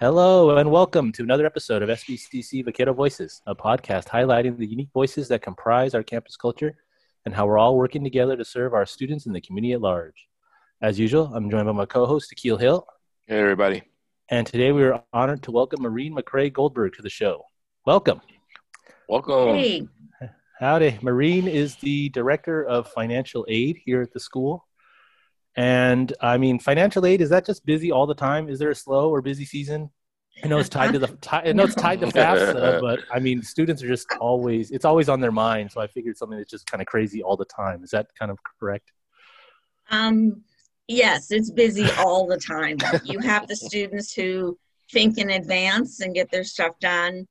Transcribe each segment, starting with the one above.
Hello and welcome to another episode of SBCC Vaquero Voices, a podcast highlighting the unique voices that comprise our campus culture and how we're all working together to serve our students and the community at large. As usual, I'm joined by my co-host Akil Hill. Hey everybody. And today we are honored to welcome Maureen McCray Goldberg to the show. Welcome. Welcome. Hey. Howdy. Maureen is the Director of Financial Aid here at the school. And I mean, financial aid, is that just busy all the time? Is there a slow or busy season? I know it's tied to the I know it's tied to FAFSA, but I mean, students are just always it's always on their mind. So I figured something that's just kind of crazy all the time. Is that kind of correct? Um, yes, it's busy all the time. You have the students who think in advance and get their stuff done.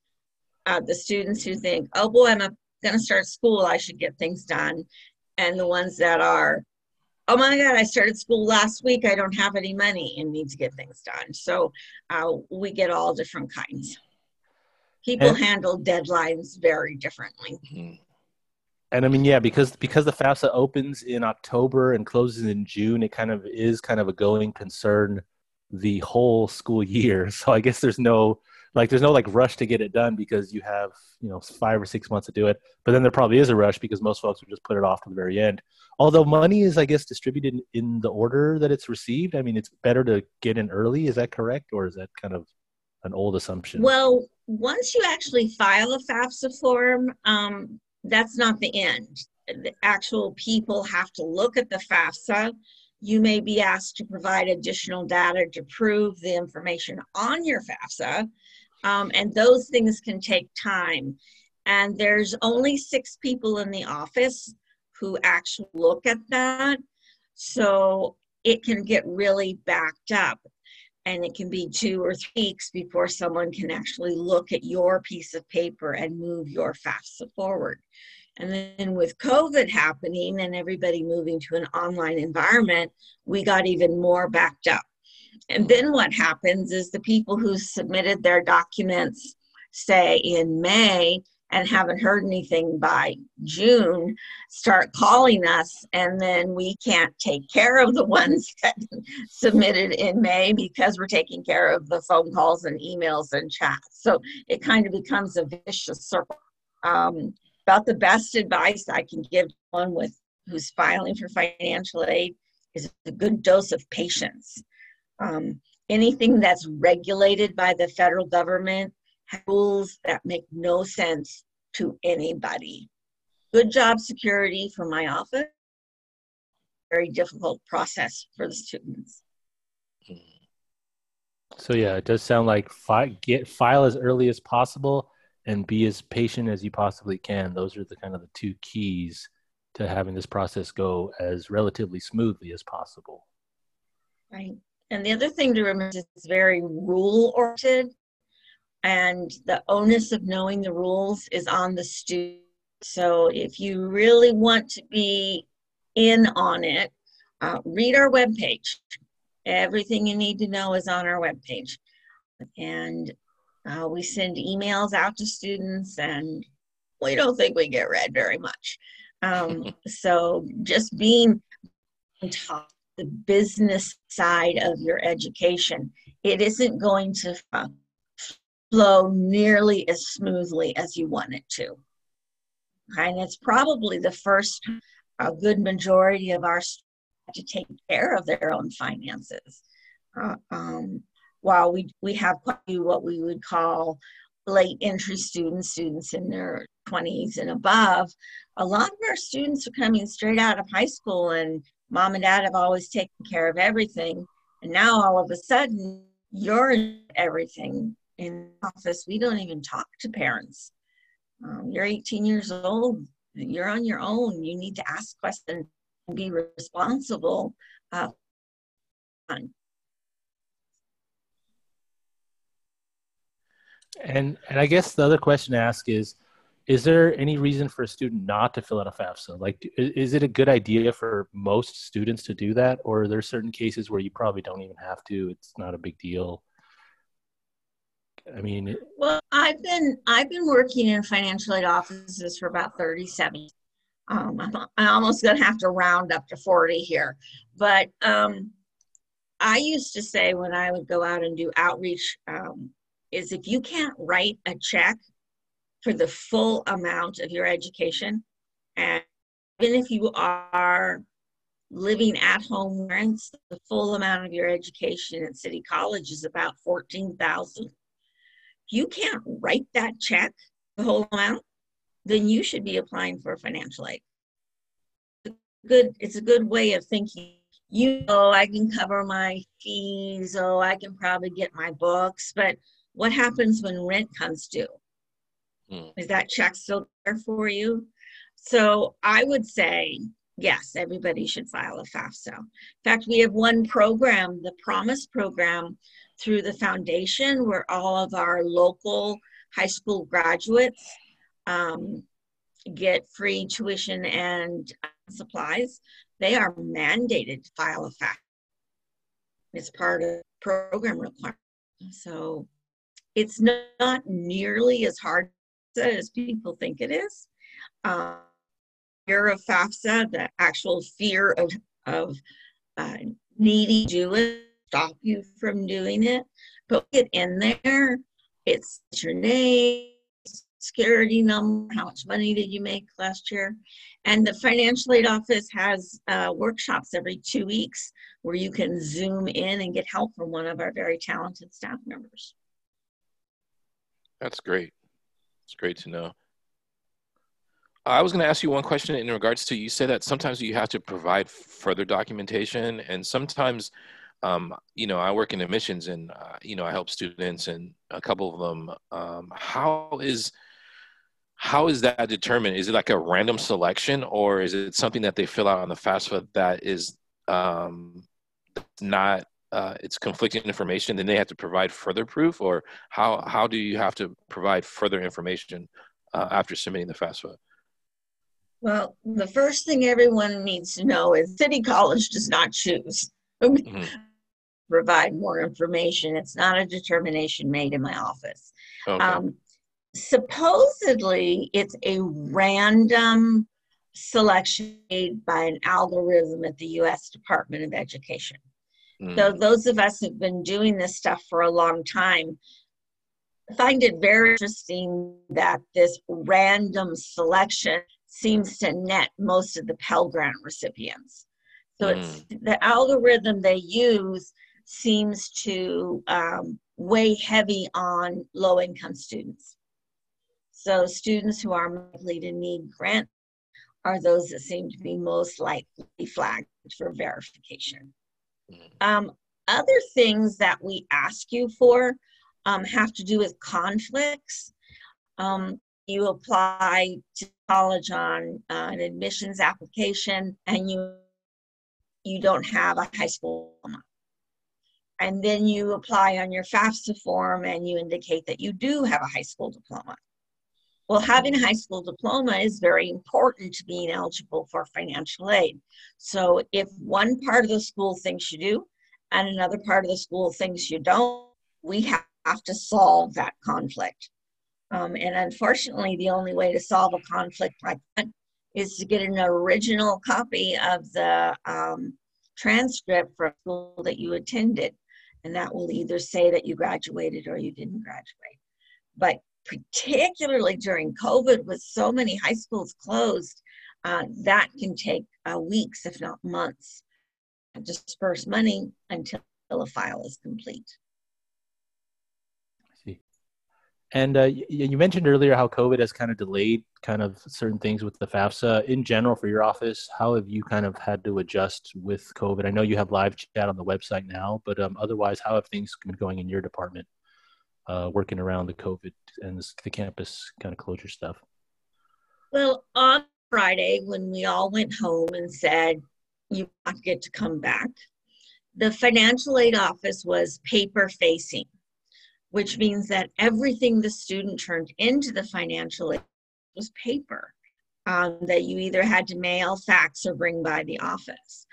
Uh, the students who think, "Oh boy, I'm going to start school. I should get things done," and the ones that are, "Oh my God, I started school last week. I don't have any money and need to get things done." So uh, we get all different kinds. People And- handle deadlines very differently. Mhm. And I mean, yeah, because because the FAFSA opens in October and closes in June, it kind of is kind of a going concern the whole school year. So I guess there's no like there's no like rush to get it done because you have you know five or six months to do it. But then there probably is a rush because most folks would just put it off to the very end. Although money is, I guess, distributed in the order that it's received. I mean, it's better to get in early. Is that correct, or is that kind of an old assumption? Well, once you actually file a FAFSA form, um, that's not the end. The actual people have to look at the FAFSA. You may be asked to provide additional data to prove the information on your FAFSA, um, and those things can take time. And there's only six people in the office who actually look at that, so it can get really backed up and it can be two or three weeks before someone can actually look at your piece of paper and move your FAFSA forward. And then with COVID happening and everybody moving to an online environment, we got even more backed up. And then what happens is the people who submitted their documents, say in May, and haven't heard anything by June, start calling us, and then we can't take care of the ones that submitted in May because we're taking care of the phone calls and emails and chats. So it kind of becomes a vicious circle. Um, about the best advice I can give one with who's filing for financial aid is a good dose of patience. Um, anything that's regulated by the federal government has rules that make no sense to anybody. Good job security for my office. Very difficult process for the students. So yeah, it does sound like fi- get file as early as possible and be as patient as you possibly can. Those are the kind of the two keys to having this process go as relatively smoothly as possible. Right. And the other thing to remember is it's very rule oriented, and the onus of knowing the rules is on the student. So if you really want to be in on it, uh, read our webpage. Everything you need to know is on our webpage. And uh, we send emails out to students, and we don't think we get read very much. Um, so just being on top the business side of your education, it isn't going to flow nearly as smoothly as you want it to. And it's probably the first a good majority of our students to take care of their own finances. Uh, um, while we, we have quite a few what we would call late entry students, students in their 20s and above, a lot of our students are coming straight out of high school and mom and dad have always taken care of everything. And now all of a sudden, you're in everything in office. We don't even talk to parents. Um, you're 18 years old. You're on your own. You need to ask questions and be responsible. Uh, And and I guess the other question to ask is, is there any reason for a student not to fill out a FAFSA? Like, is it a good idea for most students to do that, or are there certain cases where you probably don't even have to? It's not a big deal. I mean, Well, I've been I've been working in financial aid offices for about 37. Um, I'm, I'm almost gonna have to round up to 40 here, but um, I used to say when I would go out and do outreach um, is if you can't write a check for the full amount of your education, and even if you are living at home rents, the full amount of your education at City College is about fourteen thousand. If you can't write that check, the whole amount, then you should be applying for financial aid. Good, it's a good way of thinking. You know, I can cover my fees. Oh, I can probably get my books, but what happens when rent comes due? Hmm. Is that check still there for you? So I would say, yes, everybody should file a FAFSA. In fact, we have one program, the Promise program, through the foundation where all of our local high school graduates um, get free tuition and supplies. They are mandated to file a FAFSA. It's part of program requirement. So it's not nearly as hard as people think it is. Um, fear of FAFSA, the actual fear of, of uh, needing to do it, stop you from doing it. Put it in there. It's your name, security number, how much money did you make last year? And the financial aid office has uh, workshops every two weeks where you can zoom in and get help from one of our very talented staff members. That's great. It's great to know. I was going to ask you one question in regards to you said that sometimes you have to provide further documentation, and sometimes, um, you know, I work in admissions and uh, you know I help students, and a couple of them. Um, how is how is that determined? Is it like a random selection, or is it something that they fill out on the FAFSA that is um, not uh, it's conflicting information, then they have to provide further proof, or how how do you have to provide further information uh, after submitting the FAFSA? Well, the first thing everyone needs to know is City College does not choose. Mm-hmm. provide more information. It's not a determination made in my office. Okay. Um, supposedly, it's a random selection made by an algorithm at the U.S. Department of Education. Mm. So those of us who've been doing this stuff for a long time find it very interesting that this random selection seems to net most of the Pell Grant recipients. So mm. it's the algorithm they use seems to um, weigh heavy on low income students. So students who are likely to need grant are those that seem to be most likely flagged for verification. Um, other things that we ask you for um, have to do with conflicts. Um, you apply to college on uh, an admissions application and you you don't have a high school diploma. And then you apply on your FAFSA form and you indicate that you do have a high school diploma. Well, having a high school diploma is very important to being eligible for financial aid. So if one part of the school thinks you do and another part of the school thinks you don't, we have to solve that conflict. Um, and unfortunately, the only way to solve a conflict like that is to get an original copy of the um, transcript from school that you attended. And that will either say that you graduated or you didn't graduate. But particularly during COVID, with so many high schools closed, uh, that can take uh, weeks, if not months, to disperse money until a file is complete. I see. And uh, you, you mentioned earlier how COVID has kind of delayed kind of certain things with the FAFSA. In general, for your office, how have you kind of had to adjust with COVID? I know you have live chat on the website now, but um, otherwise, how have things been going in your department? Uh, working around the COVID and the campus kind of closure stuff? Well, on Friday, when we all went home and said, you not get to come back, the financial aid office was paper facing, which means that everything the student turned into the financial aid was paper um, that you either had to mail, fax, or bring by the office.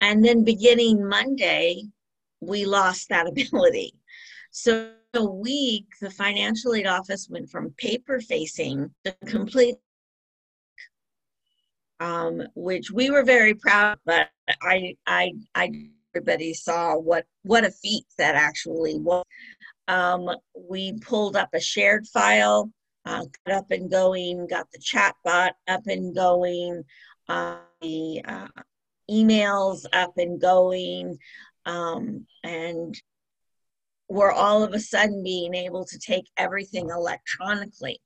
And then beginning Monday, we lost that ability. So a week, the financial aid office went from paper facing to complete, um, which we were very proud. Of, But I, I, I everybody saw what what a feat that actually was. Um, we pulled up a shared file, uh, got up and going, got the chat bot up and going, uh, the uh, emails up and going, um, and we're all of a sudden being able to take everything electronically.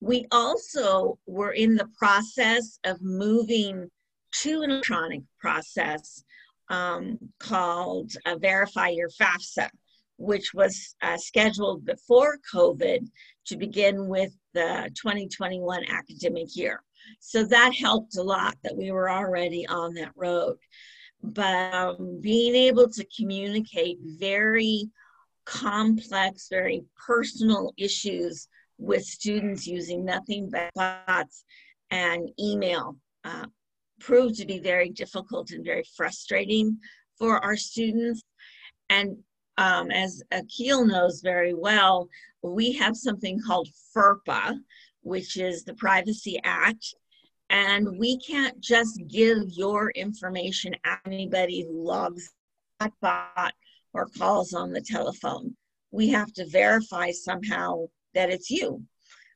We also were in the process of moving to an electronic process um, called uh, Verify Your FAFSA, which was uh, scheduled before COVID to begin with the 2021 academic year. So that helped a lot that we were already on that road. But um, being able to communicate very complex, very personal issues with students using nothing but bots and email uh, proved to be very difficult and very frustrating for our students. And um, as Akil knows very well, we have something called FERPA, which is the Privacy Act. And we can't just give your information to anybody who logs that bot or calls on the telephone. We have to verify somehow that it's you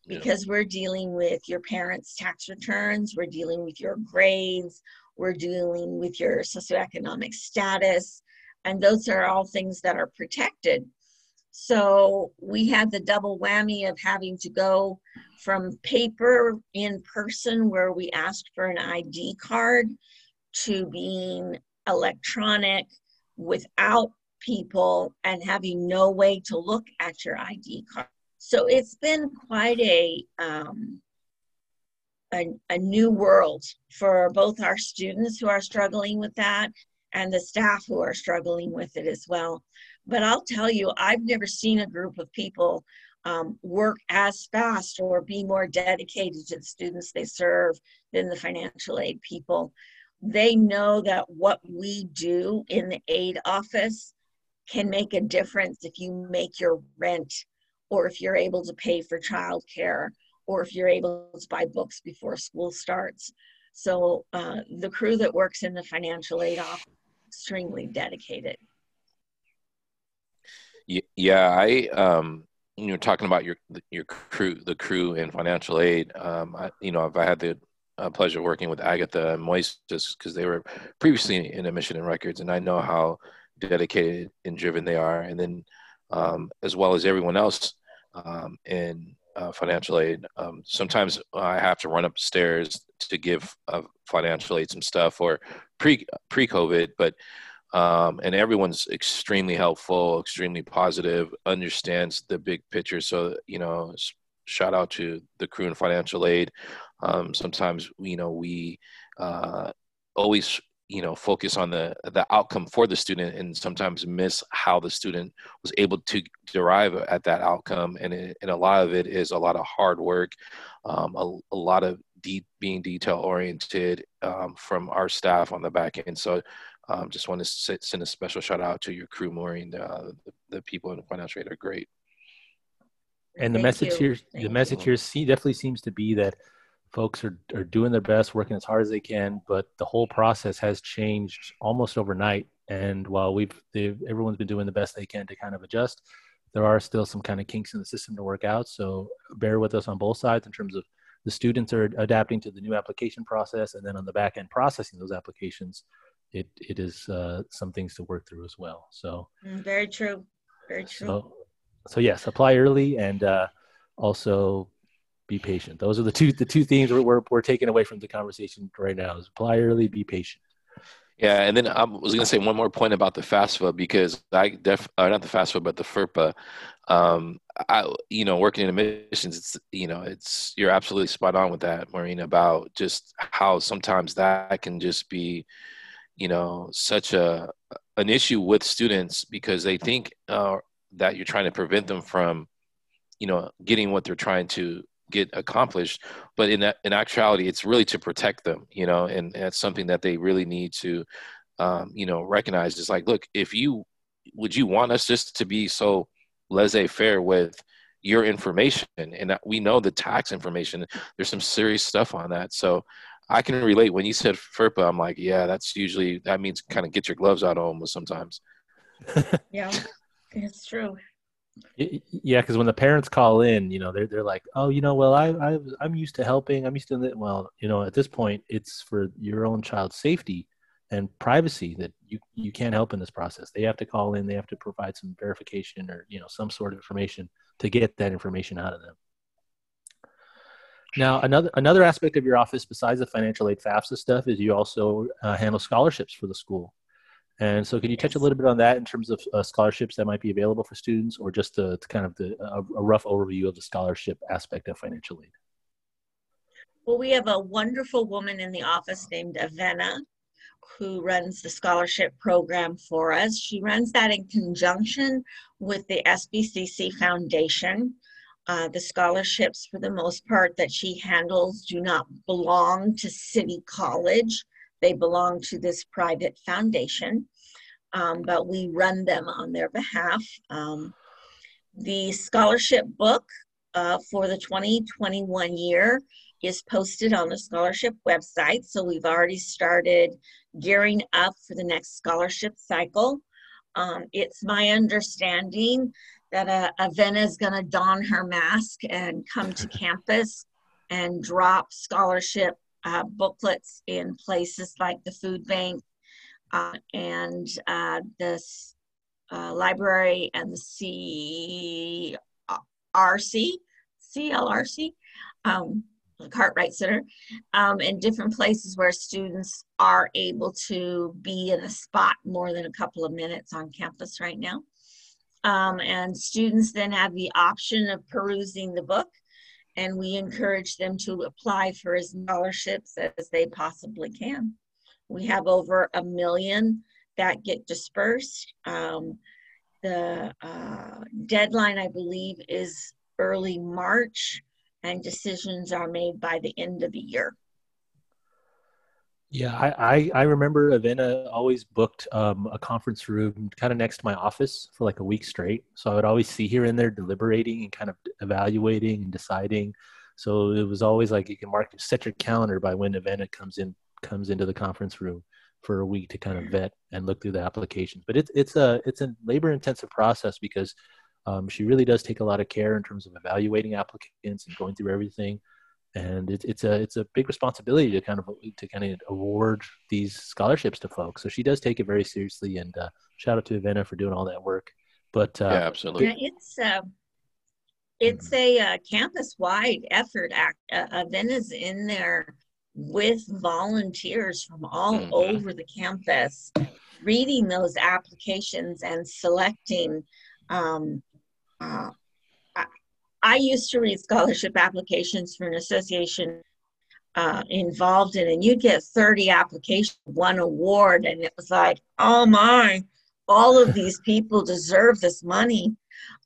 because yeah. we're dealing with your parents' tax returns, we're dealing with your grades, we're dealing with your socioeconomic status, and those are all things that are protected. So we had the double whammy of having to go from paper in person, where we asked for an ID card, to being electronic without people and having no way to look at your ID card. So it's been quite a, um, a, a new world for both our students who are struggling with that and the staff who are struggling with it as well. But I'll tell you, I've never seen a group of people um, work as fast or be more dedicated to the students they serve than the financial aid people. They know that what we do in the aid office can make a difference if you make your rent or if you're able to pay for childcare, or if you're able to buy books before school starts. So uh, the crew that works in the financial aid office extremely dedicated. Yeah, I um, you know talking about your your crew, the crew in financial aid. Um, I, you know, I've had the uh, pleasure of working with Agatha and Moises because they were previously in admission and records, and I know how dedicated and driven they are. And then, um, as well as everyone else um, in uh, financial aid. Um, sometimes I have to run upstairs to give uh, financial aid some stuff or pre pre COVID, but um, and everyone's extremely helpful, extremely positive, understands the big picture. So you know, shout out to the crew in financial aid. Um, sometimes you know we uh, always you know focus on the the outcome for the student and sometimes miss how the student was able to derive at that outcome and, it, and a lot of it is a lot of hard work um, a, a, lot of de- being detail oriented um, from our staff on the back end so um, just want to send a special shout out to your crew maureen uh, the, the, people in the financial aid are great and the Thank message you. here Thank the message you. here see, definitely seems to be that folks are, are doing their best, working as hard as they can, but the whole process has changed almost overnight. And while we've everyone's been doing the best they can to kind of adjust, there are still some kind of kinks in the system to work out. So bear with us on both sides in terms of the students are adapting to the new application process, and then on the back end processing those applications, it it is uh, some things to work through as well. So mm, very true, very true. So, so yes, apply early and uh, also be patient. Those are the two the two themes we're, we're, taking away from the conversation right now: is apply early, be patient. Yeah, and then I was going to say one more point about the FAFSA because I def uh, not the FAFSA but the FERPA. Um, I you know working in admissions, it's you know it's you're absolutely spot on with that, Maureen, about just how sometimes that can just be, you know, such a an issue with students because they think uh, that you're trying to prevent them from, you know, getting what they're trying to get accomplished but in that in actuality it's really to protect them you know and that's something that they really need to um, you know recognize is like look if you would you want us just to be so laissez-faire with your information and we know the tax information there's some serious stuff on that so I can relate when you said FERPA. I'm like, yeah, that's usually that means kind of get your gloves out almost sometimes. yeah, it's true. Yeah, because when the parents call in, you know, they're they're like, oh, you know, well, I I I'm used to helping. I'm used to it. Well, you know, at this point, it's for your own child's safety and privacy that you you can't help in this process. They have to call in. They have to provide some verification or you know some sort of information to get that information out of them. Now, another another aspect of your office besides the financial aid FAFSA stuff is you also uh, handle scholarships for the school. And so, can you touch a little bit on that in terms of uh, scholarships that might be available for students, or just to, to kind of the, a, a, rough overview of the scholarship aspect of financial aid? Well, we have a wonderful woman in the office named Avena who runs the scholarship program for us. She runs that in conjunction with the SBCC Foundation. Uh, the scholarships, for the most part, that she handles do not belong to City College. They belong to this private foundation, um, but we run them on their behalf. Um, the scholarship book uh, for the 2021 year is posted on the scholarship website. So we've already started gearing up for the next scholarship cycle. Um, it's my understanding that uh, Avena is going to don her mask and come to campus and drop scholarship uh, booklets in places like the food bank uh, and uh, the uh, library and the CRC, CLRC, um, the Cartwright Center, um, and different places where students are able to be in a spot more than a couple of minutes on campus right now. Um, and students then have the option of perusing the book and we encourage them to apply for as scholarships as they possibly can. We have over a million that get dispersed. Um, the uh, deadline, I believe, is early March, and decisions are made by the end of the year. Yeah, I, I, I remember Avena always booked um, a conference room kind of next to my office for like a week straight. So I would always see her in there deliberating and kind of evaluating and deciding. So it was always like you can mark set your calendar by when Avena comes in comes into the conference room for a week to kind of vet and look through the applications. But it's it's a it's a labor intensive process because um, she really does take a lot of care in terms of evaluating applicants and going through everything and it, it's a it's a big responsibility to kind of to kind of award these scholarships to folks. So she does take it very seriously, and uh, shout out to Avena for doing all that work. But uh, yeah, absolutely, yeah, it's uh, it's mm-hmm. a uh, campus wide effort. Act uh, Avena's in there with volunteers from all mm-hmm. over the campus, reading those applications and selecting. Um, uh, I used to read scholarship applications for an association uh, involved in, and you'd get 30 applications, one award, and it was like, oh my, all of these people deserve this money.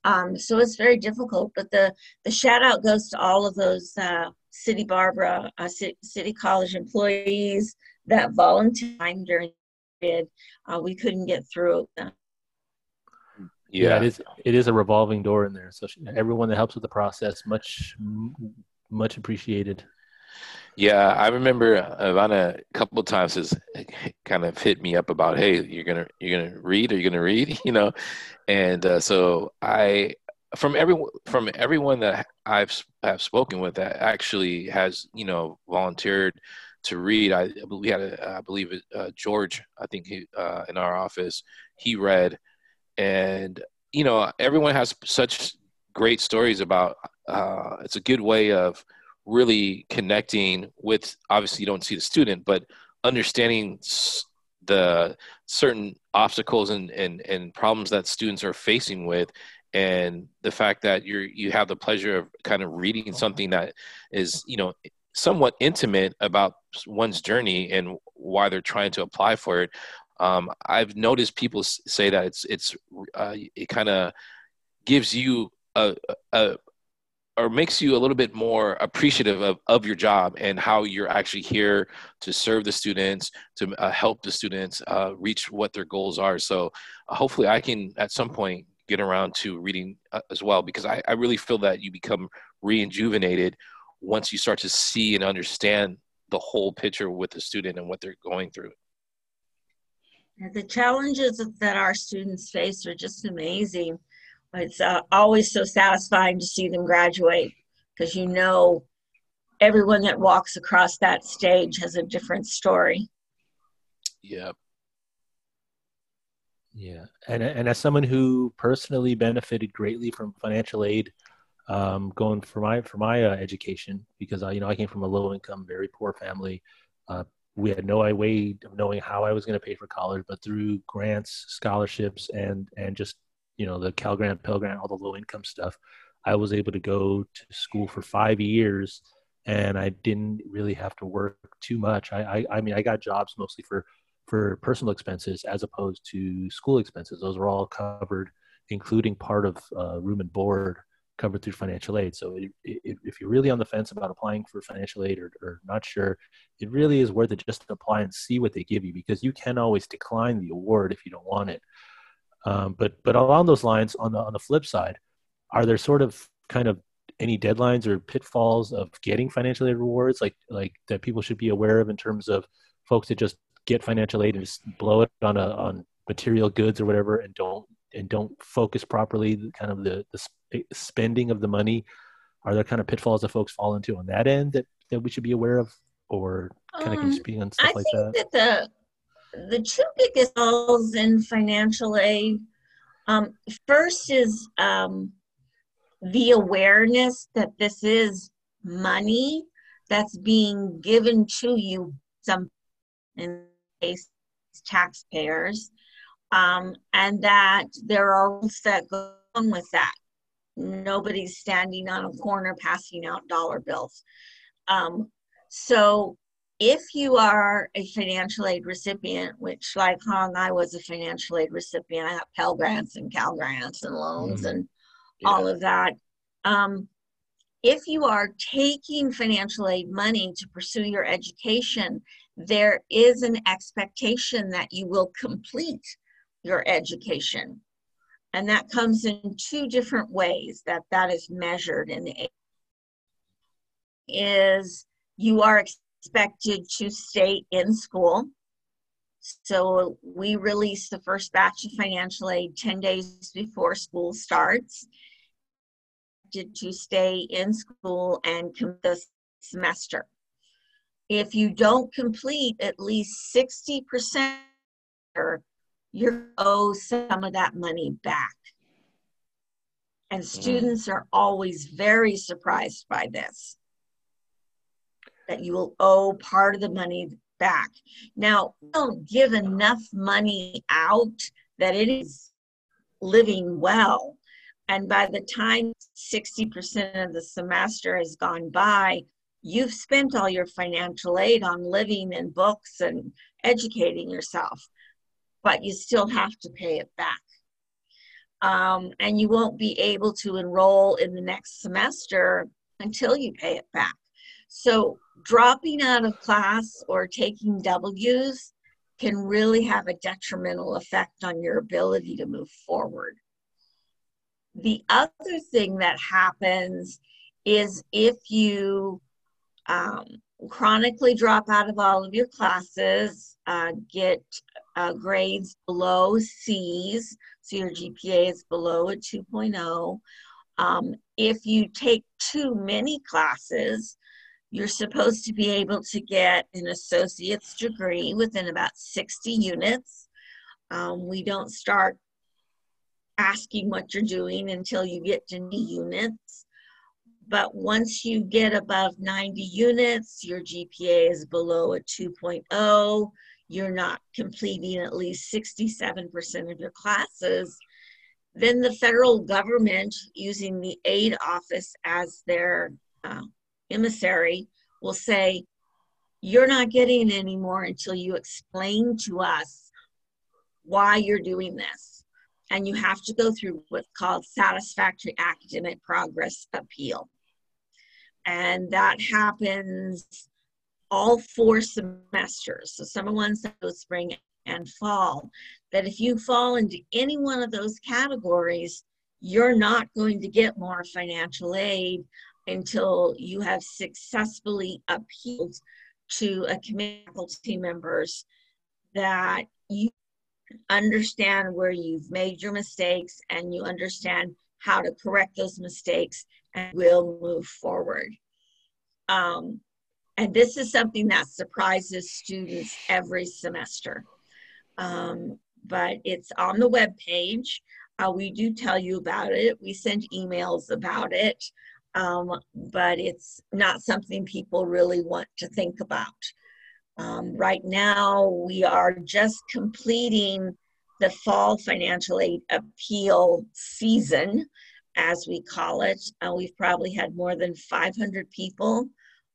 Um, so it's very difficult, but the, the shout out goes to all of those uh, City Barbara, uh, City, City, College employees that volunteered during uh, we couldn't get through yeah. yeah. it is it is a revolving door in there so everyone that helps with the process much much appreciated yeah i remember ivana a couple of times has kind of hit me up about hey you're gonna you're gonna read or you're gonna read you know and uh, so i from everyone from everyone that i've have spoken with that actually has you know volunteered to read i we had a, I believe uh, george i think he uh, in our office he read and you know everyone has such great stories about uh, it's a good way of really connecting with obviously you don't see the student but understanding the certain obstacles and, and, and problems that students are facing with and the fact that you're you have the pleasure of kind of reading something that is you know somewhat intimate about one's journey and why they're trying to apply for it um, I've noticed people say that it's it's uh, it kind of gives you a, a or makes you a little bit more appreciative of, of your job and how you're actually here to serve the students to uh, help the students uh, reach what their goals are so uh, hopefully i can at some point get around to reading uh, as well because I, I really feel that you become rejuvenated once you start to see and understand the whole picture with the student and what they're going through. The challenges that our students face are just amazing. It's uh, always so satisfying to see them graduate because you know everyone that walks across that stage has a different story. Yep. Yeah, and and as someone who personally benefited greatly from financial aid, um, going for my for my uh, education because I you know I came from a low income, very poor family. Uh, we had no way of knowing how I was going to pay for college, but through grants, scholarships, and and just you know the Cal Grant, Pell Grant, all the low income stuff, I was able to go to school for five years, and I didn't really have to work too much. I I, I mean I got jobs mostly for for personal expenses as opposed to school expenses. Those were all covered, including part of uh, room and board covered through financial aid. So it, it, if you're really on the fence about applying for financial aid or, or, not sure, it really is worth it just to apply and see what they give you because you can always decline the award if you don't want it. Um, but but along those lines, on the on the flip side, are there sort of kind of any deadlines or pitfalls of getting financial aid rewards like like that people should be aware of in terms of folks that just get financial aid and just blow it on a on material goods or whatever and don't and don't focus properly kind of the, the spending of the money are there kind of pitfalls that folks fall into on that end that, that we should be aware of or kind of can you um, speak on stuff I like think that? that the the two biggest falls in financial aid um, first is um, the awareness that this is money that's being given to you some in case taxpayers um, and that there are rules that go on with that. Nobody's standing on a corner passing out dollar bills. Um, so if you are a financial aid recipient, which like Hong, I was a financial aid recipient, I got Pell Grants and Cal Grants and loans mm-hmm. and yeah. all of that. Um, if you are taking financial aid money to pursue your education, there is an expectation that you will complete your education. And that comes in two different ways that that is measured in the is you are expected to stay in school. So we release the first batch of financial aid 10 days before school starts Expected to stay in school and complete the semester. If you don't complete at least 60%, you owe some of that money back. And mm. students are always very surprised by this that you will owe part of the money back. Now, don't give enough money out that it is living well. And by the time 60% of the semester has gone by, you've spent all your financial aid on living and books and educating yourself but you still have to pay it back. Um, and you won't be able to enroll in the next semester until you pay it back. So, dropping out of class or taking W's can really have a detrimental effect on your ability to move forward. The other thing that happens is if you um, chronically drop out of all of your classes, uh, get uh, grades below C's, so your GPA is below a 2.0. Um, if you take too many classes, you're supposed to be able to get an associate's degree within about 60 units. Um, we don't start asking what you're doing until you get to 90 units. But once you get above 90 units, your GPA is below a 2.0 you're not completing at least 67% of your classes, then the federal government, using the aid office as their uh, emissary, will say, You're not getting any more until you explain to us why you're doing this. And you have to go through what's called satisfactory academic progress appeal. And that happens all four semesters, so summer one, summer spring, and fall, that if you fall into any one of those categories, you're not going to get more financial aid until you have successfully appealed to a committee faculty members that you understand where you've made your mistakes and you understand how to correct those mistakes and will move forward. Um, and this is something that surprises students every semester. Um, but it's on the web page. Uh, we do tell you about it. We send emails about it, um, but it's not something people really want to think about. Um, right now, we are just completing the fall financial aid appeal season, as we call it. Uh, we've probably had more than 500 people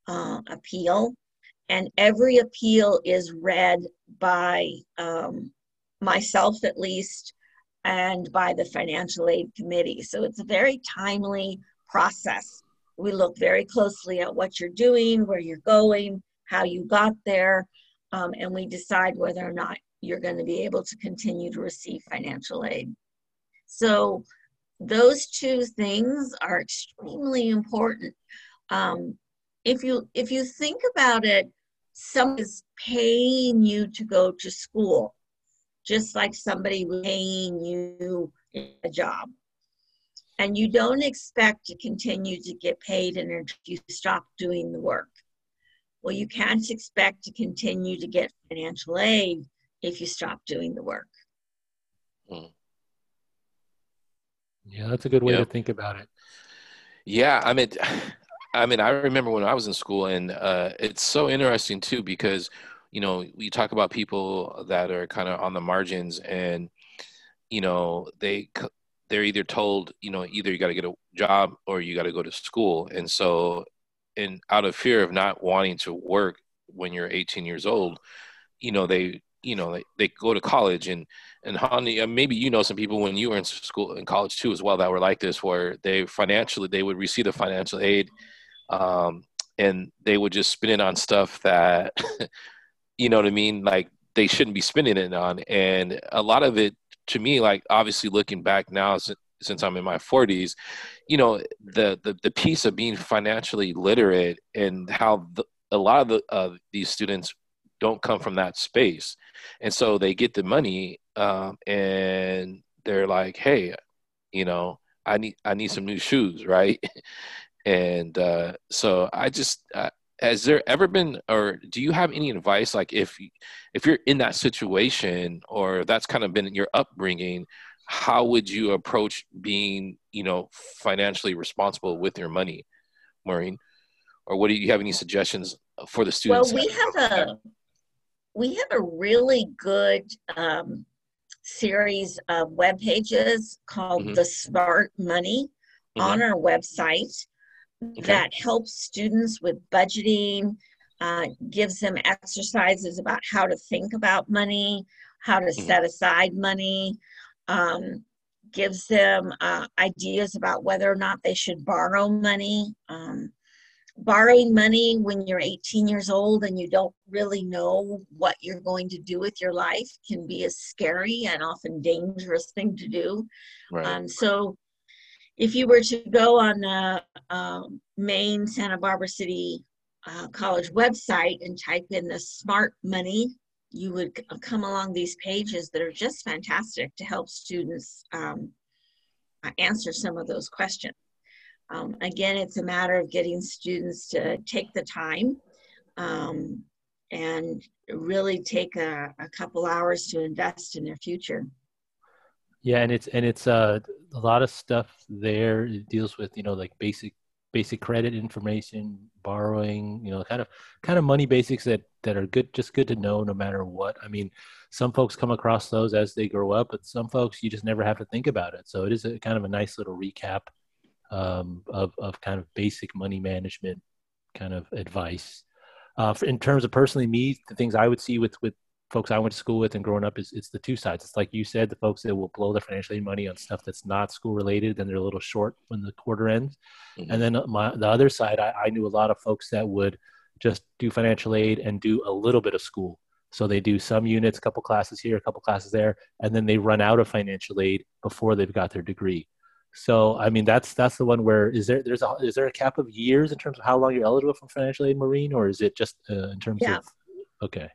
uh, appeal, and every appeal is read by um, myself at least and by the financial aid committee. So it's a very timely process. We look very closely at what you're doing, where you're going, how you got there, um, and we decide whether or not you're going to be able to continue to receive financial aid. So those two things are extremely important. Um, if you if you think about it, someone is paying you to go to school, just like somebody paying you a job. And you don't expect to continue to get paid and you stop doing the work. Well, you can't expect to continue to get financial aid if you stop doing the work. Hmm. Yeah, that's a good way to think about it. Yeah, I mean, I mean, I remember when I was in school, and uh, it's so interesting too because you know we talk about people that are kind of on the margins, and you know they they're either told you know either you got to get a job or you got to go to school, and so and out of fear of not wanting to work when you're 18 years old, you know they you know they, they go to college and and Hani, uh, maybe you know some people when you were in school in college too as well that were like this where they financially they would receive the financial aid um, and they would just spend it on stuff that you know what I mean? Like they shouldn't be spending it on. And a lot of it to me like obviously looking back now since, I'm in my 40s you know the, the the piece of being financially literate and how the, a lot of the, uh, these students don't come from that space. And so they get the money um, and they're like hey you know i need i need some new shoes right? And uh, so i just uh, has there ever been or do you have any advice like if if you're in that situation or that's kind of been your upbringing how would you approach being you know financially responsible with your money maureen? Or what do you have any suggestions for the students? well we have a we have a really good um, series of web pages called mm-hmm. the Smart Money mm-hmm. on our website okay. that helps students with budgeting, uh, gives them exercises about how to think about money, how to mm-hmm. set aside money, um, gives them uh, ideas about whether or not they should borrow money. Um, borrowing money when you're 18 years old and you don't really know what you're going to do with your life can be a scary and often dangerous thing to do. Right. Um, so, if you were to go on the uh, main Santa Barbara City uh, College website and type in the smart money, you would come along these pages that are just fantastic to help students um, answer some of those questions. Um, again, it's a matter of getting students to take the time um, and really take a, a, couple hours to invest in their future. Yeah, and it's and it's uh, a lot of stuff there. It deals with you know like basic basic credit information, borrowing, you know, kind of kind of money basics that that are good, just good to know no matter what. I mean, some folks come across those as they grow up, but some folks you just never have to think about it. So it is a kind of a nice little recap um, of, of kind of basic money management kind of advice. Uh, for, in terms of personally me, the things I would see with, with folks I went to school with and growing up is it's the two sides. It's like you said, the folks that will blow their financial aid money on stuff that's not school related, then they're a little short when the quarter ends. Mm-hmm. And then my, the other side, I, I knew a lot of folks that would just do financial aid and do a little bit of school. So they do some units, a couple classes here, a couple classes there, and then they run out of financial aid before they've got their degree. So I mean, that's that's the one where is there there's a is there a cap of years in terms of how long you're eligible for financial aid, Maureen, or is it just uh, in terms Yeah. of okay?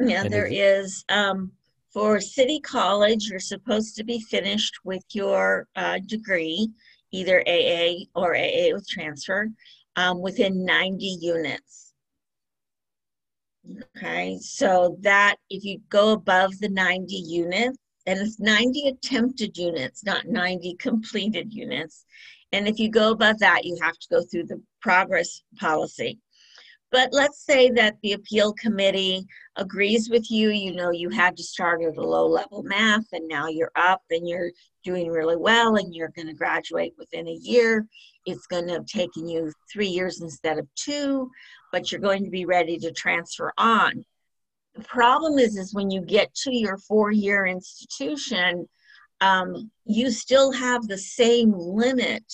Yeah, And there is is. Um, for City College, you're supposed to be finished with your uh, degree, either AA or AA with transfer, um, within 90 units. Okay, so that if you go above the 90 units, and it's 90 attempted units, not 90 completed units. And if you go above that, you have to go through the progress policy. But let's say that the appeal committee agrees with you, you know, you had to start at a low level math and now you're up and you're doing really well and you're going to graduate within a year. It's going to have taken you three years instead of two, but you're going to be ready to transfer on. The problem is, is when you get to your four year institution, um, you still have the same limit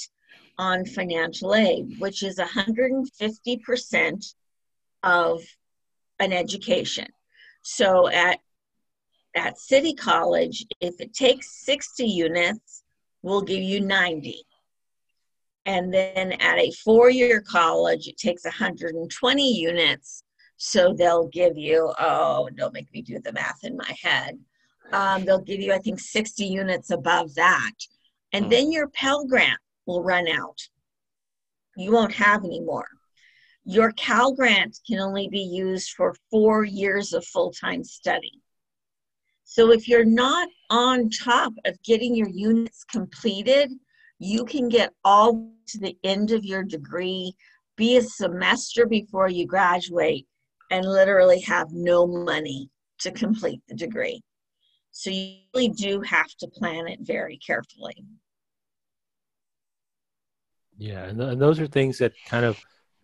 on financial aid, which is 150% of an education. So at at City College, if it takes 60 units, we'll give you 90. And then at a four-year college, it takes 120 units. So they'll give you, oh, don't make me do the math in my head. Um, they'll give you, I think, 60 units above that. And Hmm. then your Pell Grant will run out. You won't have any more. Your Cal Grant can only be used for four years of full-time study. So if you're not on top of getting your units completed, you can get all to the end of your degree, be a semester before you graduate, and literally have no money to complete the degree. So you really do have to plan it very carefully. Yeah, and, th- and those are things that kind of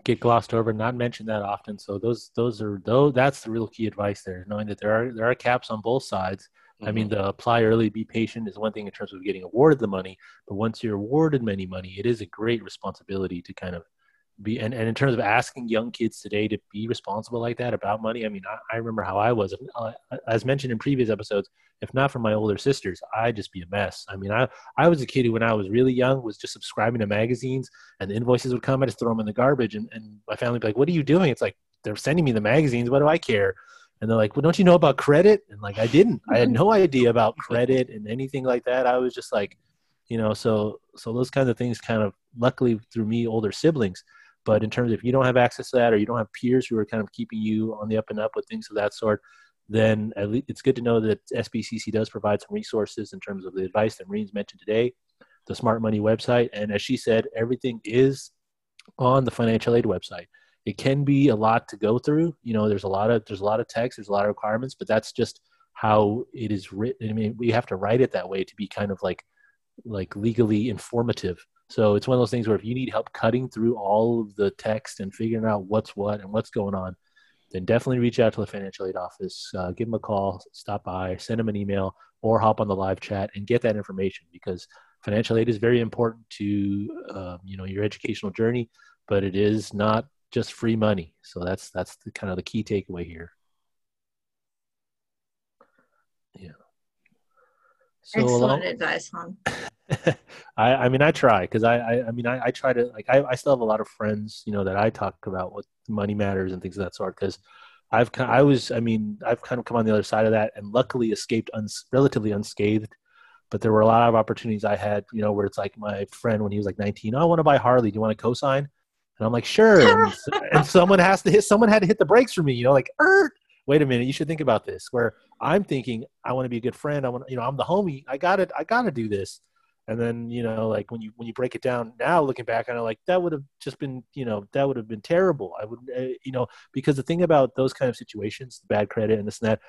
get glossed over, not mentioned that often. So those those are those that's the real key advice there, knowing that there are there are caps on both sides. I mean, Mm-hmm. the apply early, be patient is one thing in terms of getting awarded the money, but once you're awarded many money, it is a great responsibility to kind of be and, and in terms of asking young kids today to be responsible like that about money. I mean, I, I remember how I was, uh, as mentioned in previous episodes. If not for my older sisters, I'd just be a mess. I mean, I I was a kid who, when I was really young, was just subscribing to magazines, and the invoices would come. I just throw them in the garbage, and, and my family would be like, "What are you doing?" It's like they're sending me the magazines. What do I care? And they're like, "Well, don't you know about credit?" And like, I didn't. I had no idea about credit and anything like that. I was just like, you know, so so those kinds of things kind of luckily through me older siblings. But in terms of if you don't have access to that, or you don't have peers who are kind of keeping you on the up and up with things of that sort, then it's good to know that SBCC does provide some resources in terms of the advice that Maureen's mentioned today, the Smart Money website, and as she said, everything is on the financial aid website. It can be a lot to go through. You know, there's a lot of there's a lot of text, there's a lot of requirements, but that's just how it is written. I mean, we have to write it that way to be kind of like like legally informative. So it's one of those things where if you need help cutting through all of the text and figuring out what's what and what's going on, then definitely reach out to the financial aid office. Uh, give them a call, stop by, send them an email, or hop on the live chat and get that information because financial aid is very important to um, you know your educational journey, but it is not just free money. So that's that's the kind of the key takeaway here. Yeah. So Excellent advice, hon. I, I mean, I try because I, I, I mean, I, I try to like, I, I still have a lot of friends, you know, that I talk about what money matters and things of that sort. Because I've, I was, I mean, I've kind of come on the other side of that and luckily escaped uns, relatively unscathed. But there were a lot of opportunities I had, you know, where it's like my friend when he was like 19, oh, I want to buy Harley. Do you want to co-sign? And I'm like, sure. And, and someone has to hit, someone had to hit the brakes for me, you know, like, er, wait a minute, you should think about this. Where I'm thinking, I want to be a good friend. I want, you know, I'm the homie. I got it. I got to do this and then you know like when you when you break it down now looking back on it like that would have just been you know that would have been terrible i would uh, you know because the thing about those kind of situations the bad credit and this and that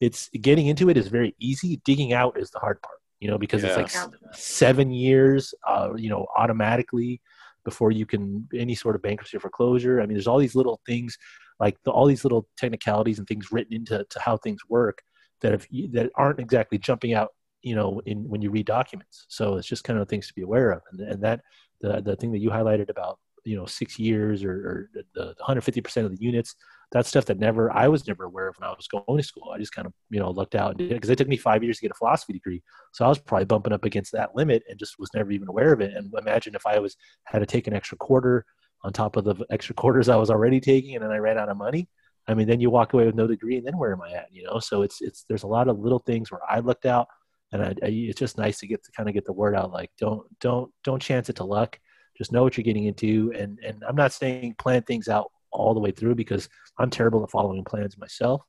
it's getting into it is very easy digging out is the hard part you know because it's like seven years uh, you know automatically before you can any sort of bankruptcy or foreclosure i mean there's all these little things like the, all these little technicalities and things written into to how things work that that aren't exactly jumping out you know in when you read documents so it's just kind of things to be aware of and, and that the the thing that you highlighted about you know six years or, or the, the 150% of the units that's stuff that never I was never aware of when I was going to school. I just kind of you know looked out because it took me five years to get a philosophy degree, so I was probably bumping up against that limit and just was never even aware of it. And imagine if I was had to take an extra quarter on top of the extra quarters I was already taking, and then I ran out of money. I mean, then you walk away with no degree, and then where am I at? You know, so it's it's there's a lot of little things where I looked out, and I, I, it's just nice to get to kind of get the word out. Like, don't don't don't chance it to luck. Just know what you're getting into, and and I'm not saying plan things out all the way through because I'm terrible at following plans myself,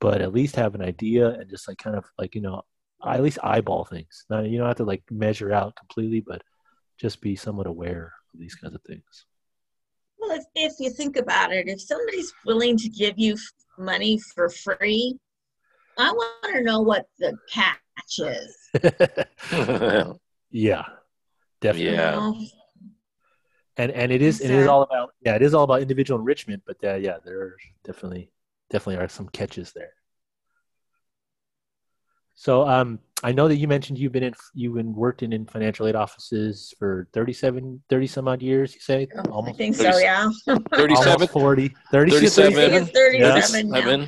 but at least have an idea and just like kind of like, you know, I at least eyeball things. Now, you don't have to like measure out completely, but just be somewhat aware of these kinds of things. Well, if, if you think about it, if somebody's willing to give you money for free, I want to know what the catch is. yeah, definitely. Yeah and and it is it is all about yeah it is all about individual enrichment but uh, yeah there are definitely definitely are some catches there so um i know that you mentioned you've been in you've been worked in, in financial aid offices for 37 30 some odd years you say? Oh, almost i think 30, so yeah. 37 40 37 37, 37 yeah.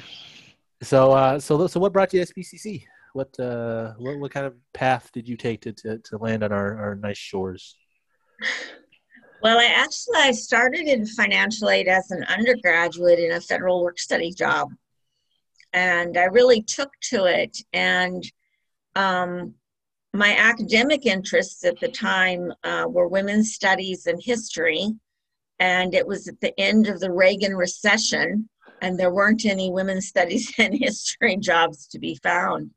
so uh so so what brought you to sbcc what uh what, what kind of path did you take to to, to land on our, our nice shores? Well, I actually I started in financial aid as an undergraduate in a federal work study job, and I really took to it. And um, my academic interests at the time uh, were women's studies and history, and it was at the end of the Reagan recession, and there weren't any women's studies and history jobs to be found.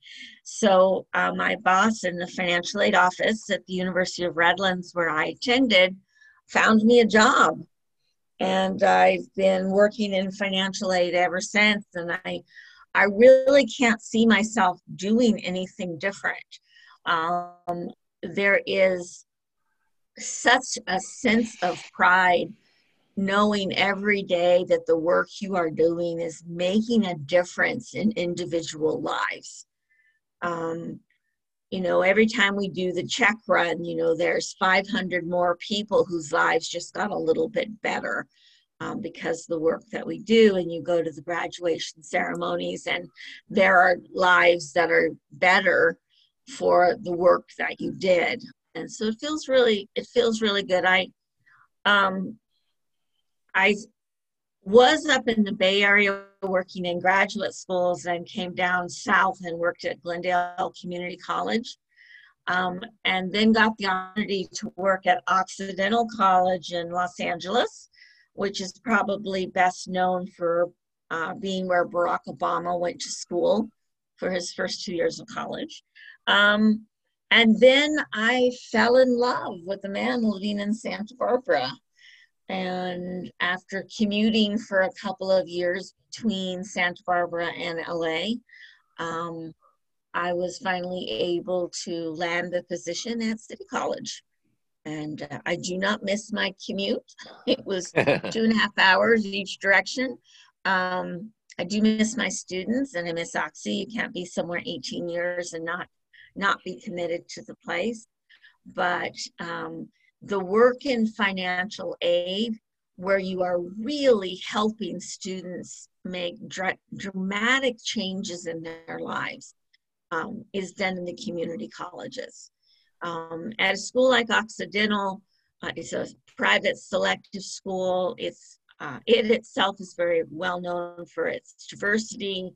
So uh, my boss in the financial aid office at the University of Redlands, where I attended found me a job. And I've been working in financial aid ever since. And I, I really can't see myself doing anything different. Um, there is such a sense of pride knowing every day that the work you are doing is making a difference in individual lives. Um, you know every time we do the check run you know there's 500 more people whose lives just got a little bit better um, because the work that we do and you go to the graduation ceremonies and there are lives that are better for the work that you did and so it feels really it feels really good i um i was up in the Bay Area working in graduate schools and came down south and worked at Glendale Community College. Um, and then got the opportunity to work at Occidental College in Los Angeles, which is probably best known for uh, being where Barack Obama went to school for his first two years of college. Um, and then I fell in love with a man living in Santa Barbara and after commuting for a couple of years between Santa Barbara and LA, um, I was finally able to land the position at City College. And uh, I do not miss my commute. It was two and a half hours each direction. Um, I do miss my students and I miss Oxy. You can't be somewhere 18 years and not not be committed to the place. But um, the work in financial aid where you are really helping students make dr- dramatic changes in their lives um, is done in the community colleges. Um, at a school like Occidental, uh, it's a private selective school. It's uh, it itself is very well known for its diversity,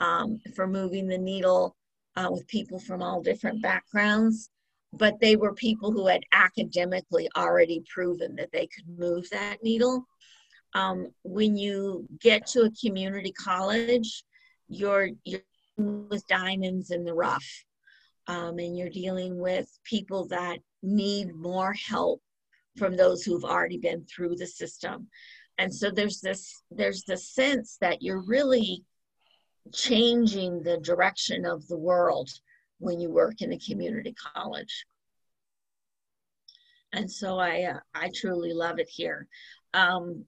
um, for moving the needle uh, with people from all different backgrounds but they were people who had academically already proven that they could move that needle. Um, when you get to a community college, you're, you're with diamonds in the rough, um, and you're dealing with people that need more help from those who've already been through the system. And so there's this there's the sense that you're really changing the direction of the world when you work in a community college. And so I, uh, I truly love it here. Um,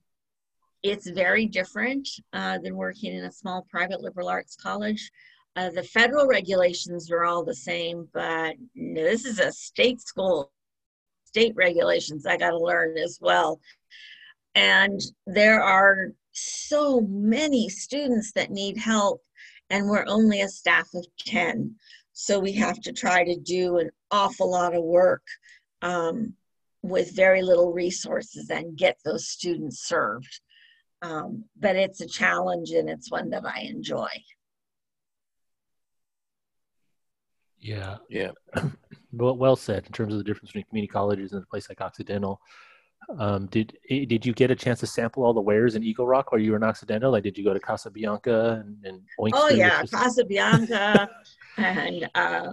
it's very different uh, than working in a small private liberal arts college. Uh, the federal regulations are all the same, but this is a state school. State regulations I got to learn as well. And there are so many students that need help, and we're only a staff of 10. So we have to try to do an awful lot of work um, with very little resources and get those students served. Um, but it's a challenge and it's one that I enjoy. Yeah. Yeah. well, well said in terms of the difference between community colleges and a place like Occidental. Um, did eh, did you get a chance to sample all the wares in Eagle Rock while you were in Occidental? Like, did you go to Casa Bianca and, and Oyster? Oh yeah, Casa Bianca and uh,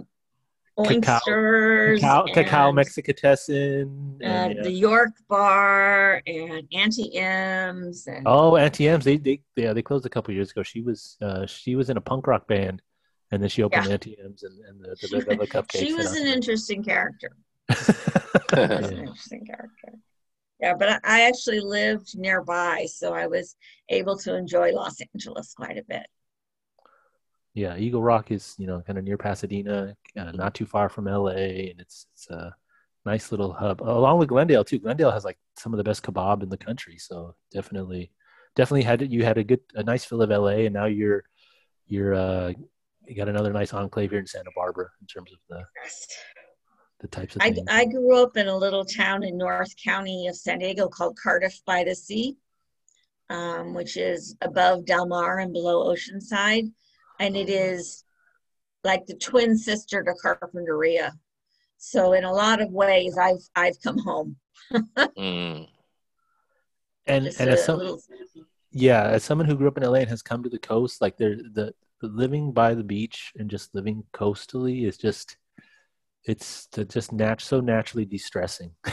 oysters, cacao, and, cacao Mexicatessen, and, yeah. the York Bar and Auntie Em's. And, oh, Auntie Em's. They they yeah they closed a couple years ago. She was uh, she was in a punk rock band, and then she opened yeah. Auntie Em's and, and the, the, the, the cupcakes. she was an interesting character. was an interesting character. Yeah, but I actually lived nearby, so I was able to enjoy Los Angeles quite a bit. Yeah, Eagle Rock is you know kind of near Pasadena, uh, not too far from LA, and it's it's a nice little hub. Along with Glendale too. Glendale has like some of the best kebab in the country, so definitely, definitely had you had a good a nice fill of LA, and now you're you're uh, you got another nice enclave here in Santa Barbara in terms of the the types of I, things. I grew up in a little town in North County of San Diego called Cardiff by the Sea, um, which is above Del Mar and below Oceanside. And it is like the twin sister to Carpinteria. So in a lot of ways, I've I've come home. mm. And Just and as some, yeah, as someone who grew up in LA and has come to the coast, like there the, the living by the beach and just living coastally is just it's just nat- so naturally distressing.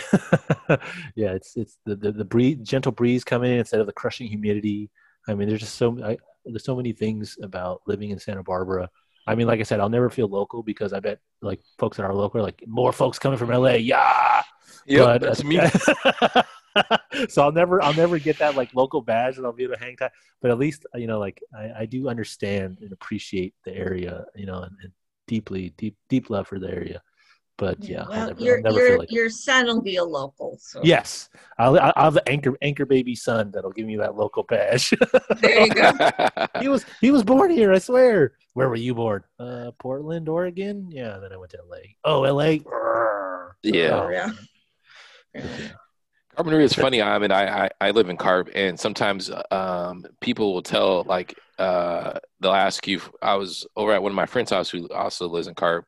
yeah, it's it's the the, the breeze, gentle breeze coming in instead of the crushing humidity. I mean, there's just so I, there's so many things about living in Santa Barbara. I mean, like I said, I'll never feel local because I bet like folks that are local are like more folks coming from LA. Yeah, yeah, but, that's uh, me. so I'll never I'll never get that like local badge and I'll be able to hang tight. But at least you know, like I, I do understand and appreciate the area, you know, and, and deeply deep deep love for the area but yeah, well, never, your your, like your son will be a local. So. Yes, I'll, I'll have the anchor anchor baby son that'll give me that local badge. there you go. he was he was born here. I swear. Where were you born? Uh, Portland, Oregon. Yeah. Then I went to L.A. Oh, L.A. Yeah. Oh, yeah. yeah. Carpinteria is funny. I mean, I, I, I live in Carp, and sometimes um, people will tell like uh, they'll ask you. I was over at one of my friends' house who also lives in Carp,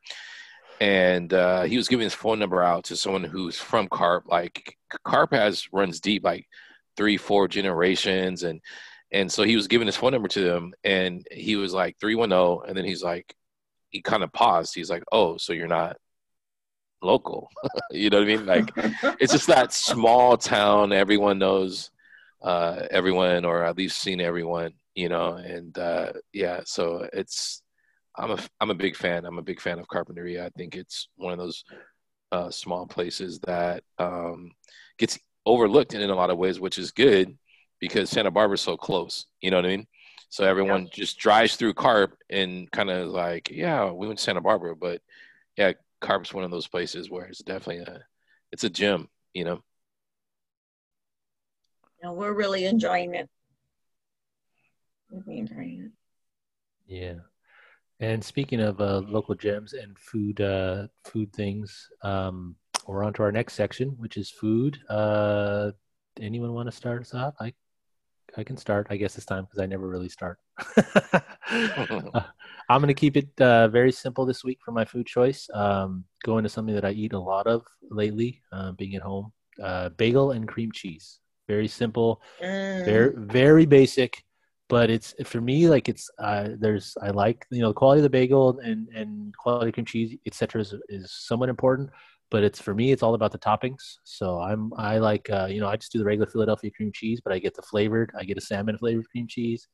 and uh, he was giving his phone number out to someone who's from Carp. Like Carp has runs deep, like three, four generations, and and so he was giving his phone number to them, and he was like three one zero, and then he's like, he kind of paused. He's like, oh, so you're not local, you know what I mean? Like it's just that small town. Everyone knows uh, everyone, or at least seen everyone, you know, and uh, yeah, so it's I'm a I'm a big fan. I'm a big fan of Carpinteria. I think it's one of those uh, small places that um, gets overlooked in, in a lot of ways, which is good because Santa Barbara's so close. You know what I mean? So everyone yeah. just drives through Carp and kind of like, yeah, we went to Santa Barbara, but yeah, Carp's one of those places where it's definitely a it's a gym. You know. Yeah, we're really enjoying it. We're enjoying it. Yeah. And speaking of uh, local gems and food, uh, food things, um, we're on to our next section, which is food. Uh, anyone want to start us off? I, I can start, I guess this time because I never really start. I'm going to keep it uh, very simple this week for my food choice. Um, going to something that I eat a lot of lately, uh, being at home. Uh, bagel and cream cheese. Very simple, mm. very very basic but it's for me like it's uh, there's I like you know the quality of the bagel and and quality cream cheese etc is, is somewhat important but it's for me it's all about the toppings so I'm I like uh, you know I just do the regular Philadelphia cream cheese but I get the flavored I get a salmon flavored cream cheese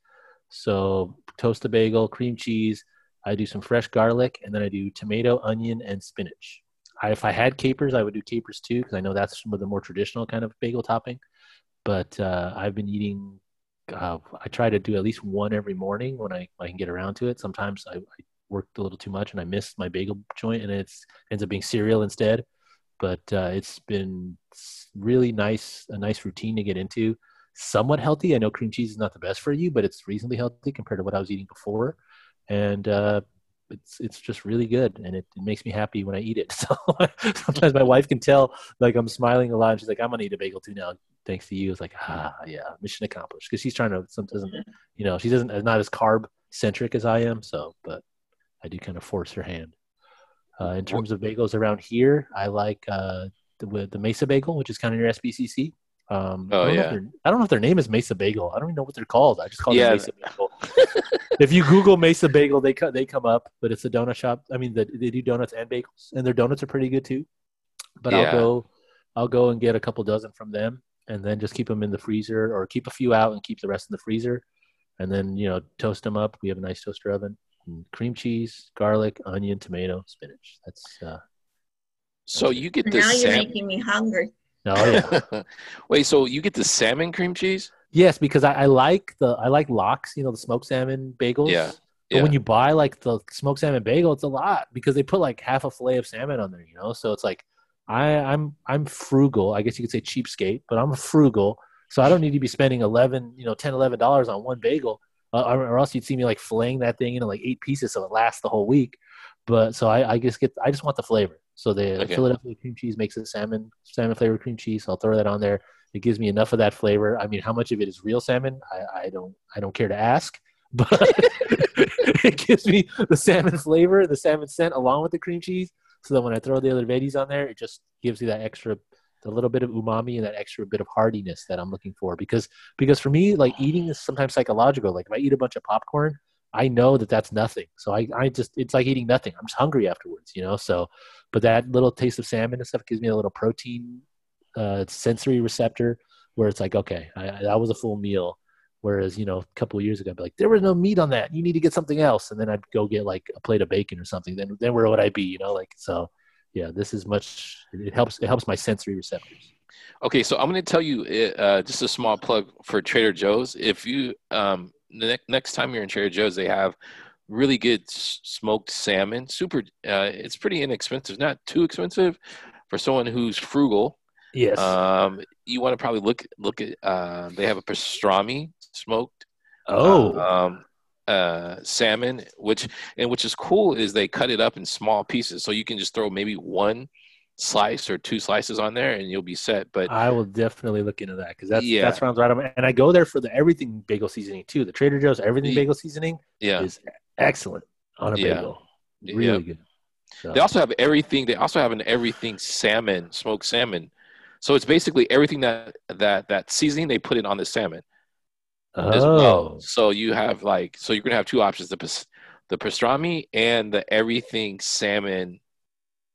so toast a bagel cream cheese I do some fresh garlic and then I do tomato onion and spinach I, if I had capers I would do capers too because I know that's some of the more traditional kind of bagel topping but uh, I've been eating uh, I try to do at least one every morning when I, I can get around to it. Sometimes I, I worked a little too much and I missed my bagel joint and it ends up being cereal instead. But uh, it's been really nice, a nice routine to get into. Somewhat healthy. I know cream cheese is not the best for you, but it's reasonably healthy compared to what I was eating before, and uh, it's it's just really good, and it, it, makes me happy when I eat it. So sometimes my wife can tell like I'm smiling a lot. And she's like, "I'm gonna eat a bagel too now, thanks to you." It's like, ah, yeah, mission accomplished. Because she's trying to some doesn't, you know, she doesn't not as carb centric as I am. So, but I do kind of force her hand. Uh, in terms of bagels around here, I like uh, the, the Mesa Bagel, which is kind of near SBCC. Um, oh I yeah. I don't know if their name is Mesa Bagel. I don't even know what they're called. I just call yeah. them Mesa Bagel. if you Google Mesa Bagel, they they come up. But it's a donut shop. I mean, the, they do donuts and bagels, and their donuts are pretty good too. But yeah. I'll go, I'll go and get a couple dozen from them, and then just keep them in the freezer, or keep a few out and keep the rest in the freezer, and then you know toast them up. We have a nice toaster oven. Cream cheese, garlic, onion, tomato, spinach. That's uh, so you get this. Now you're sam- making me hungry. Oh yeah. Wait, so you get the salmon cream cheese? Yes, because I, I like the I like lox, you know, the smoked salmon bagels. Yeah. But yeah. when you buy like the smoked salmon bagel, it's a lot because they put like half a fillet of salmon on there, you know. So it's like I, I'm I'm frugal. I guess you could say cheapskate, but I'm frugal. So I don't need to be spending eleven, you know, 10 11 dollars on one bagel, uh, or else you'd see me like filleting that thing into like eight pieces so it lasts the whole week. But so I, I just get I just want the flavor. So the okay. Philadelphia cream cheese makes it salmon salmon flavored cream cheese. So I'll throw that on there. It gives me enough of that flavor. I mean, how much of it is real salmon? I, I don't I don't care to ask, but it gives me the salmon flavor, the salmon scent, along with the cream cheese. So that when I throw the other veggies on there, it just gives you that extra, a little bit of umami and that extra bit of hardiness that I'm looking for. Because because for me, like eating is sometimes psychological. Like if I eat a bunch of popcorn, I know that that's nothing. So I, I just, it's like eating nothing. I'm just hungry afterwards, you know? So, but that little taste of salmon and stuff gives me a little protein uh, sensory receptor where it's like, okay, I, that was a full meal. Whereas, you know, a couple of years ago, I'd be like, there was no meat on that. You need to get something else. And then I'd go get like a plate of bacon or something. Then, then where would I be? You know, like, so yeah, this is much, it helps, it helps my sensory receptors. Okay. So I'm going to tell you uh, just a small plug for Trader Joe's. If you, um, the next time you're in Trader Joe's, they have really good smoked salmon. Super, uh, it's pretty inexpensive, not too expensive for someone who's frugal. Yes. Um, you want to probably look look at. Uh, they have a pastrami smoked. Oh. Um, uh, salmon, which and which is cool is they cut it up in small pieces, so you can just throw maybe one slice or two slices on there and you'll be set. But I will definitely look into that because that's yeah. that sounds right. On, and I go there for the everything bagel seasoning too. The Trader Joe's everything bagel seasoning yeah. is excellent on a yeah. bagel. Really yeah. good. So. They also have everything. They also have an everything salmon, smoked salmon. So it's basically everything that that that seasoning they put it on the salmon oh. as well. So you have like so you're gonna have two options: the the pastrami and the everything salmon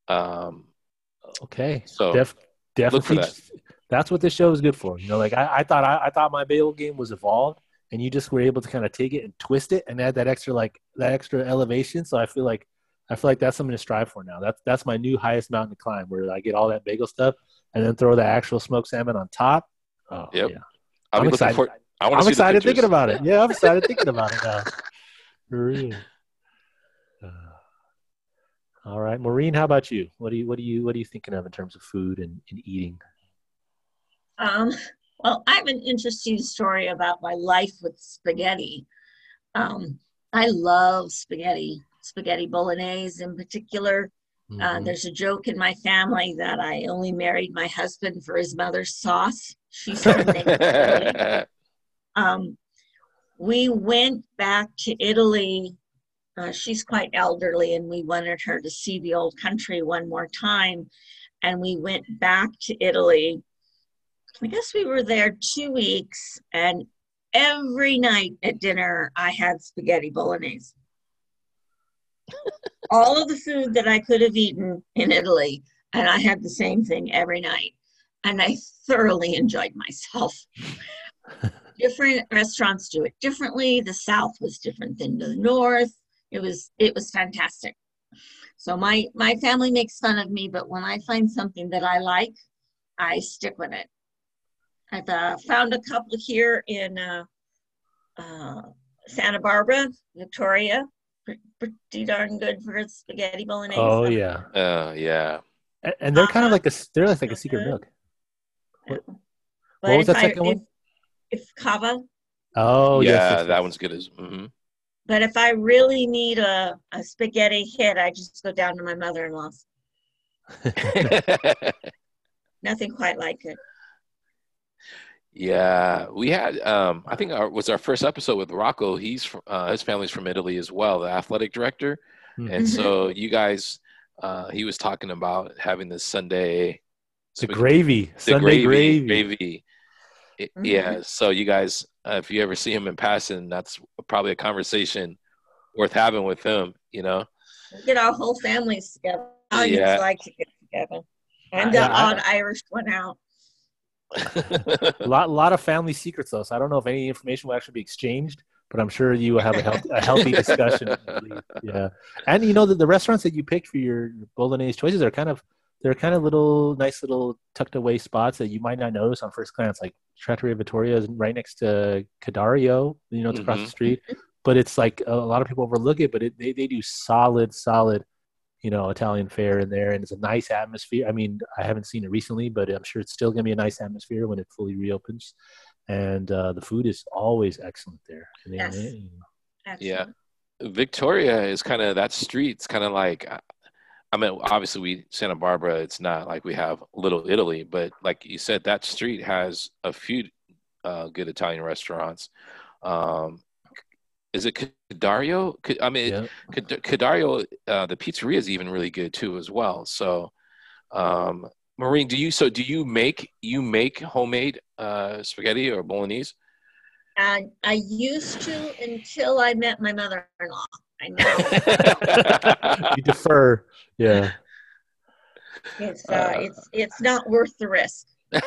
um, Okay. So Def, definitely. That. That's what this show is good for. You know, like I, I thought I, I thought my bagel game was evolved, and you just were able to kind of take it and twist it and add that extra like that extra elevation. So I feel like I feel like that's something to strive for now. That's that's my new highest mountain to climb, where I get all that bagel stuff and then throw the actual smoked salmon on top. Oh, yep. yeah. I'm excited. For, I am excited thinking about it. Yeah, I'm excited thinking about it now. For real. All right, Maureen, how about you? What do you what do you what are you thinking of in terms of food and, and eating? Um, well, I have an interesting story about my life with spaghetti. Um, I love spaghetti, spaghetti bolognese in particular. Uh, mm-hmm. Uh, there's a joke in my family that I only married my husband for his mother's sauce. She's um, we went back to Italy uh, she's quite elderly, and we wanted her to see the old country one more time. And we went back to Italy. I guess we were there two weeks, and every night at dinner, I had spaghetti bolognese. All of the food that I could have eaten in Italy, and I had the same thing every night. And I thoroughly enjoyed myself. different restaurants do it differently. The South was different than the North it was it was fantastic. So my my family makes fun of me but when i find something that i like i stick with it. I've uh, found a couple here in uh, uh, santa barbara victoria. Pretty darn good for spaghetti bolognese oh yeah. Uh, yeah. And, and they're kind of uh-huh. like a they're like a secret milk. What, what was that second I, one? if Kava. Oh yeah, yes, yes, that yes. one's good as. Mm hmm But if I really need a, a spaghetti hit, I just go down to my mother-in-law's. Nothing quite like it. yeah, we had. Um, I think our, was our first episode with Rocco. He's fr- uh, his family's from Italy as well, the athletic director. Hmm. And so you guys, uh, he was talking about having this Sunday. the spaghetti- gravy, the Sunday gravy, gravy. gravy. I- Mhm. Yeah. So you guys, uh, if you ever see him in passing, that's probably a conversation worth having with him. You know. Get our whole families together. I Yeah. just like to get together. I'm Yeah, the I- odd Irish one out. A lot, lot of family secrets though. So I don't know if any information will actually be exchanged, but I'm sure you will have a, health, a healthy discussion. Yeah, and you know the, the restaurants that you picked for your bolognese choices are kind of they're kind of little nice little tucked away spots that you might not notice on first glance. Like Trattoria Vittoria is right next to Ca' Dario. You know, it's across the Mhm. street, but it's like a lot of people overlook it. But it, they they do solid, solid. You know, Italian fare in there, and it's a nice atmosphere. I mean, I haven't seen it recently, but I'm sure it's still going to be a nice atmosphere when it fully reopens. And uh, the food is always excellent there. Yes. Yeah. Victoria is kind of that street. It's kind of like, I mean, obviously we Santa Barbara. It's not like we have Little Italy, but like you said, that street has a few uh, good Italian restaurants. Um, is it Ca' Dario? I mean, yeah. Ca' Dario, uh, the pizzeria is even really good too as well. So, um, Maureen, do you so do you make you make homemade uh, spaghetti or bolognese? And I used to until I met my mother-in-law. I know you defer. Yeah. it's uh, Uh, it's it's not worth the risk.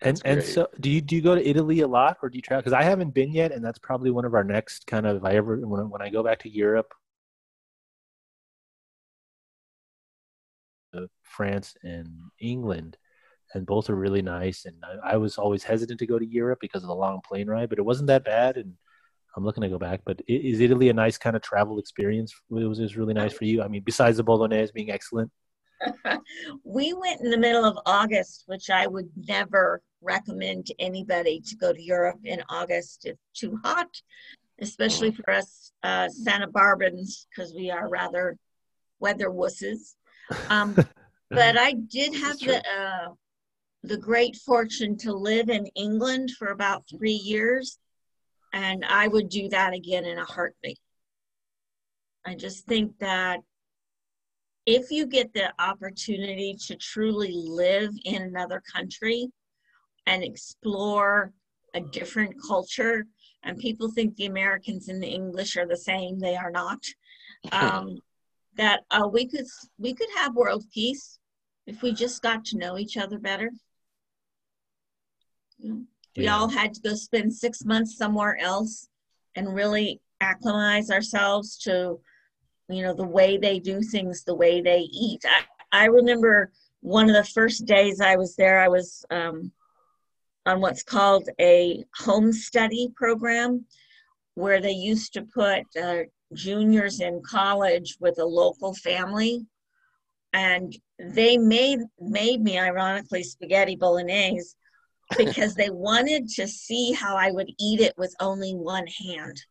And and so, do you do you go to Italy a lot, or do you travel? Because I haven't been yet, and that's probably one of our next kind of. If I ever when I- when I go back to Europe, uh, France and England, and both are really nice. And I, I was always hesitant to go to Europe because of the long plane ride, but it wasn't that bad, and I'm looking to go back. But is Italy a nice kind of travel experience? It was, it was really nice for you. I mean, besides the bolognese being excellent. we went in the middle of August, which I would never recommend to anybody to go to Europe in August. It's too hot, especially for us uh, Santa Barbans, because we are rather weather wusses. Um, but I did have the uh, the great fortune to live in England for about three years, and I would do that again in a heartbeat. I just think that if you get the opportunity to truly live in another country and explore a different culture, and people think the Americans and the English are the same, they are not. Um, that uh, we could we could have world peace if we just got to know each other better. We Yeah. all had to go spend six months somewhere else and really acclimatize ourselves to, you know, the way they do things, the way they eat. I, I remember one of the first days I was there, I was um, on what's called a home study program where they used to put uh, juniors in college with a local family and they made made me ironically spaghetti bolognese because they wanted to see how I would eat it with only one hand.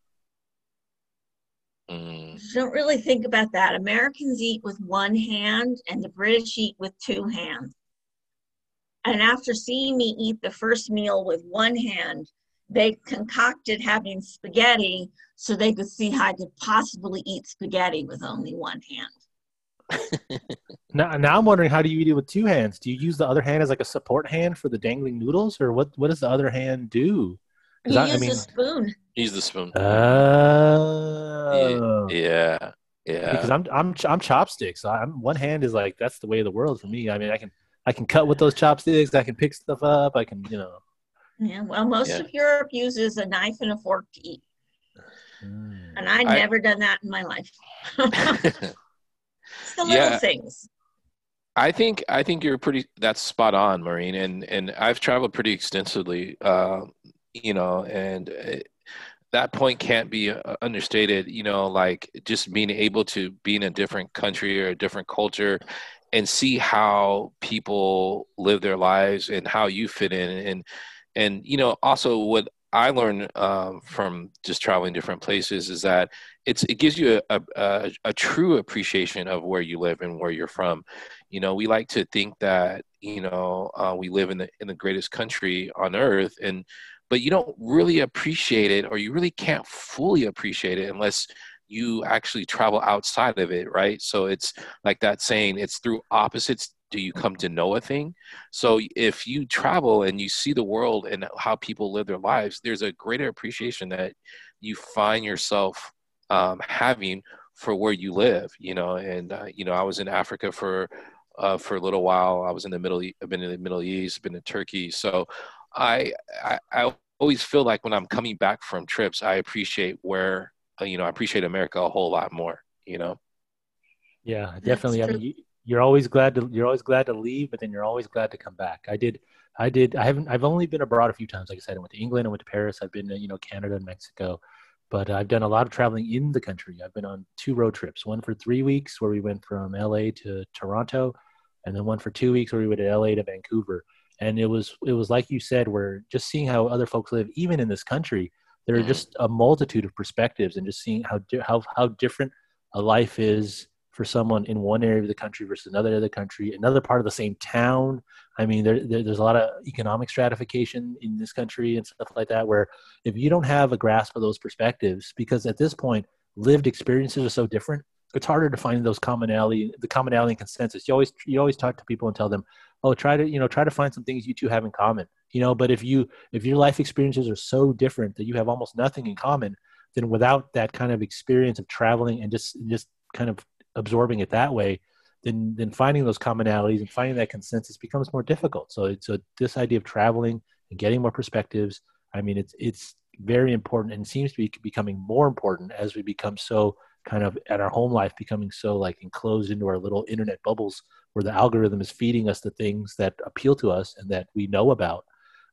Mm, don't really think about that. Americans eat with one hand and the British eat with two hands. And after seeing me eat the first meal with one hand, they concocted having spaghetti so they could see how I could possibly eat spaghetti with only one hand. Now, now I'm wondering how do you eat it with two hands? Do you use the other hand as like a support hand for the dangling noodles, or what? What does the other hand do? You I- I mean- a spoon. use the spoon. Oh, yeah, yeah. because I'm I'm I'm chopsticks. I'm one hand is like that's the way of the world for me. I mean, I can I can cut with those chopsticks. I can pick stuff up. I can you know. Yeah, well, most Yeah. of Europe uses a knife and a fork to eat. Mm. And I'd I- never done that in my life. it's the little Yeah. things. I think I think you're pretty. That's spot on, Maureen. And and I've traveled pretty extensively, uh, you know, and uh, that point can't be uh, understated. You know, like just being able to be in a different country or a different culture, and see how people live their lives and how you fit in, and and you know also what I learned um, from just traveling different places is that it's it gives you a, a, a, true appreciation of where you live and where you're from. You know, we like to think that you know uh, we live in the in the greatest country on earth, and but you don't really appreciate it, or you really can't fully appreciate it unless you actually travel outside of it, right? So it's like that saying, it's through opposites do you come to know a thing so if you travel and you see the world and how people live their lives there's a greater appreciation that you find yourself um, having for where you live you know and uh, you know i was in africa for uh, for a little while. I was in the middle i've been in the middle east been in turkey. So I, I i always feel like when i'm coming back from trips i appreciate where uh, you know i appreciate america a whole lot more you know? Yeah definitely. I mean you, you're always glad to you're always glad to leave, but then you're always glad to come back. I did I did I haven't I've only been abroad a few times. Like I said, I went to England, I went to Paris, I've been to, you know Canada and Mexico, but I've done a lot of traveling in the country. I've been on two road trips, one for three weeks where we went from LA to Toronto, and then one for two weeks where we went to LA to Vancouver. And it was it was like you said, where just seeing how other folks live, even in this country, there are mm-hmm. just a multitude of perspectives, and just seeing how how how different a life is for someone in one area of the country versus another area of the country, another part of the same town. I mean, there, there, there's a lot of economic stratification in this country and stuff like that, where if you don't have a grasp of those perspectives, because at this point, lived experiences are so different, it's harder to find those commonality, the commonality and consensus. You always, you always talk to people and tell them, oh, try to, you know, try to find some things you two have in common, you know, but if you, if your life experiences are so different that you have almost nothing in common, then without that kind of experience of traveling and just, just kind of absorbing it that way, then then finding those commonalities and finding that consensus becomes more difficult. So it's so this idea of traveling and getting more perspectives, I mean, it's it's very important and seems to be becoming more important as we become so kind of at our home life becoming so like enclosed into our little internet bubbles where the algorithm is feeding us the things that appeal to us and that we know about.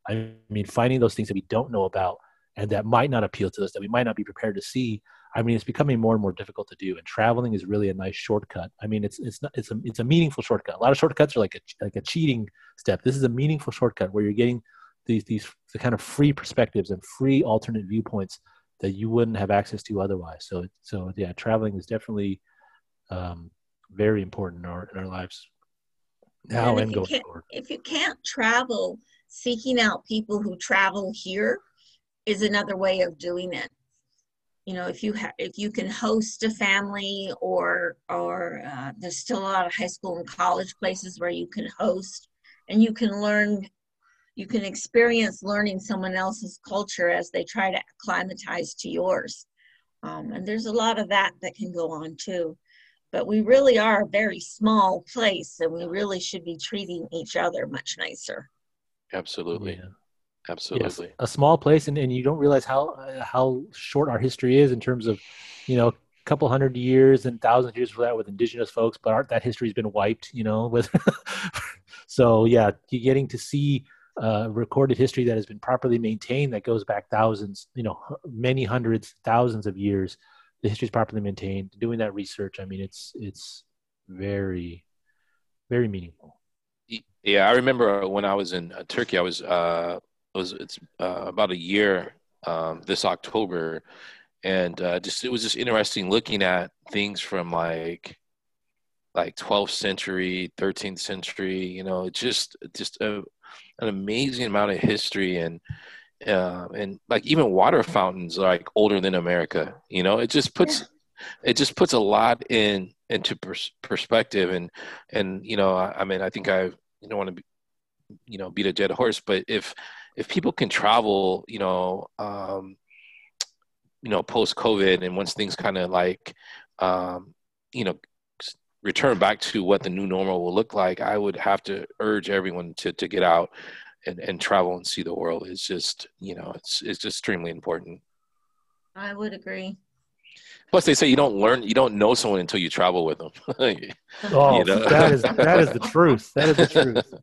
I mean, finding those things that we don't know about and that might not appeal to us, that we might not be prepared to see, I mean, it's becoming more and more difficult to do, and traveling is really a nice shortcut. I mean, it's it's not it's a it's a meaningful shortcut. A lot of shortcuts are like a like a cheating step. This is a meaningful shortcut where you're getting these these the kind of free perspectives and free alternate viewpoints that you wouldn't have access to otherwise. So so yeah, traveling is definitely um, very important in our in our lives now and, and going forward. If you can't travel, seeking out people who travel here is another way of doing it you know if you have if you can host a family or or uh, there's still a lot of high school and college places where you can host and you can learn you can experience learning someone else's culture as they try to acclimatize to yours. Um, and there's a lot of that that can go on too. But we really are a very small place and we really should be treating each other much nicer. Absolutely. Yeah. Absolutely. Yes, a small place, and, and you don't realize how how short our history is in terms of, you know, a couple hundred years and thousands of years for that with indigenous folks, but our, that history's been wiped, you know. With so yeah, getting to see uh, recorded history that has been properly maintained that goes back thousands, you know, many hundreds, thousands of years. The history is properly maintained. Doing that research, I mean, it's it's very, very meaningful. Yeah, I remember when I was in uh, Turkey, I was uh, it was it's uh, about a year um, this October, and uh, just it was just interesting looking at things from like like 12th century, 13th century. You know, just just a, an amazing amount of history and uh, and like even water fountains like older than America. You know, it just puts yeah. it just puts a lot in into pers- perspective and and you know I, I mean I think I you don't want to be you know beat a dead horse but if if people can travel, you know, um, you know, post COVID, and once things kind of like, um, you know, return back to what the new normal will look like, I would have to urge everyone to to get out and, and travel and see the world. It's just, you know, it's it's extremely important. I would agree. Plus, they say you don't learn, you don't know someone until you travel with them. oh, you know? that is that is the truth. That is the truth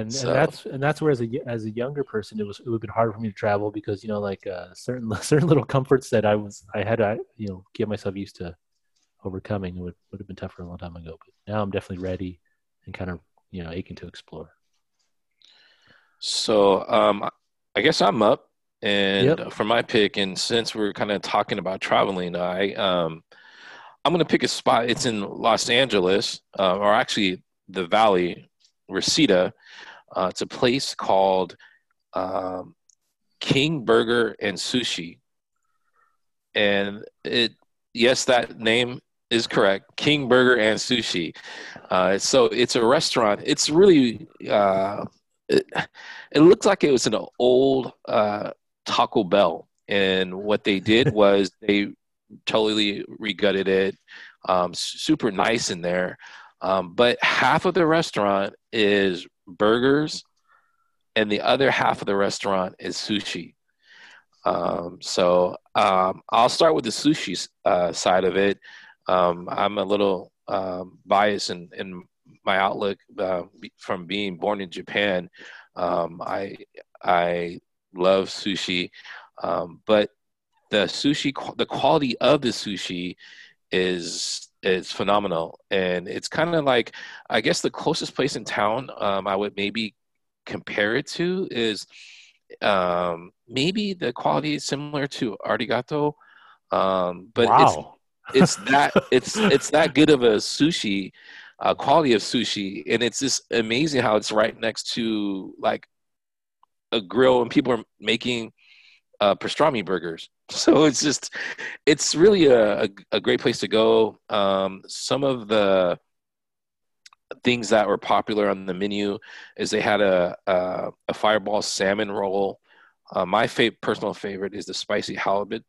and, so. and that's and that's where as a as a younger person it was it would have been hard for me to travel because you know like uh, certain certain little comforts that I was I had to you know get myself used to overcoming would would have been tougher a long time ago. But now I'm definitely ready and kind of you know aching to explore. So um, I guess I'm up, and yep. for my pick, and since we're kind of talking about traveling, I um, I'm gonna pick a spot. It's in Los Angeles, uh, or actually the Valley, Reseda. Uh, it's a place called um, King Burger and Sushi, and it yes, that name is correct. King Burger and Sushi. Uh, so it's a restaurant. It's really uh, it, it looks like it was an old uh, Taco Bell, and what they did was they totally regutted it. Um, super nice in there, um, but half of the restaurant is burgers, and the other half of the restaurant is sushi. Um, so um, I'll start with the sushi uh, side of it. Um, I'm a little um, biased in, in my outlook uh, from being born in Japan. Um, I I love sushi, um, but the sushi, the quality of the sushi is is phenomenal, and it's kind of like I guess the closest place in town um, I would maybe compare it to is um, maybe the quality is similar to artigato um, but wow. it's that it's it's that good of a sushi uh, quality of sushi, and it's just amazing how it's right next to like a grill, and people are making uh, pastrami burgers. So it's just it's really a, a, a great place to go. Um, some of the things that were popular on the menu is they had a a, a fireball salmon roll. Uh, my favorite personal favorite is the spicy halibut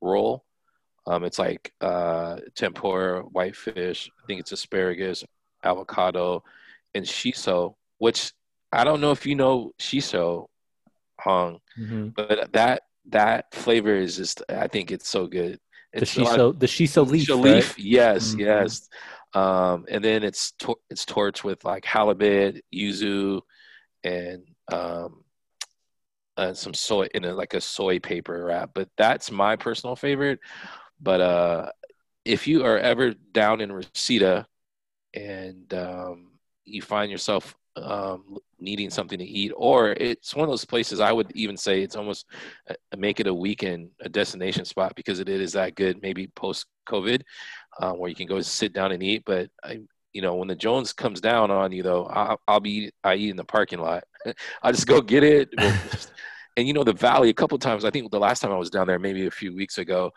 roll. Um, it's like uh, tempura, whitefish. I think it's asparagus, avocado, and shiso. Which I don't know if you know shiso, Hong, mm-hmm. but that that flavor is just. I think it's so good. It's the shiso, the shiso leaf, shiso leaf. Right? Yes, mm-hmm. yes. Um, and then it's to- it's torched with like halibut, yuzu, and um, and some soy in a, like a soy paper wrap. But that's my personal favorite. But uh, if you are ever down in Reseda and um, you find yourself um, needing something to eat, or it's one of those places I would even say it's almost uh, make it a weekend, a destination spot because it is that good. Maybe post COVID, uh, where you can go sit down and eat. But I, you know, when the Jones comes down on you, though, I'll, I'll be I eat in the parking lot. I just go get it. and you know, the valley. A couple times, I think the last time I was down there, maybe a few weeks ago,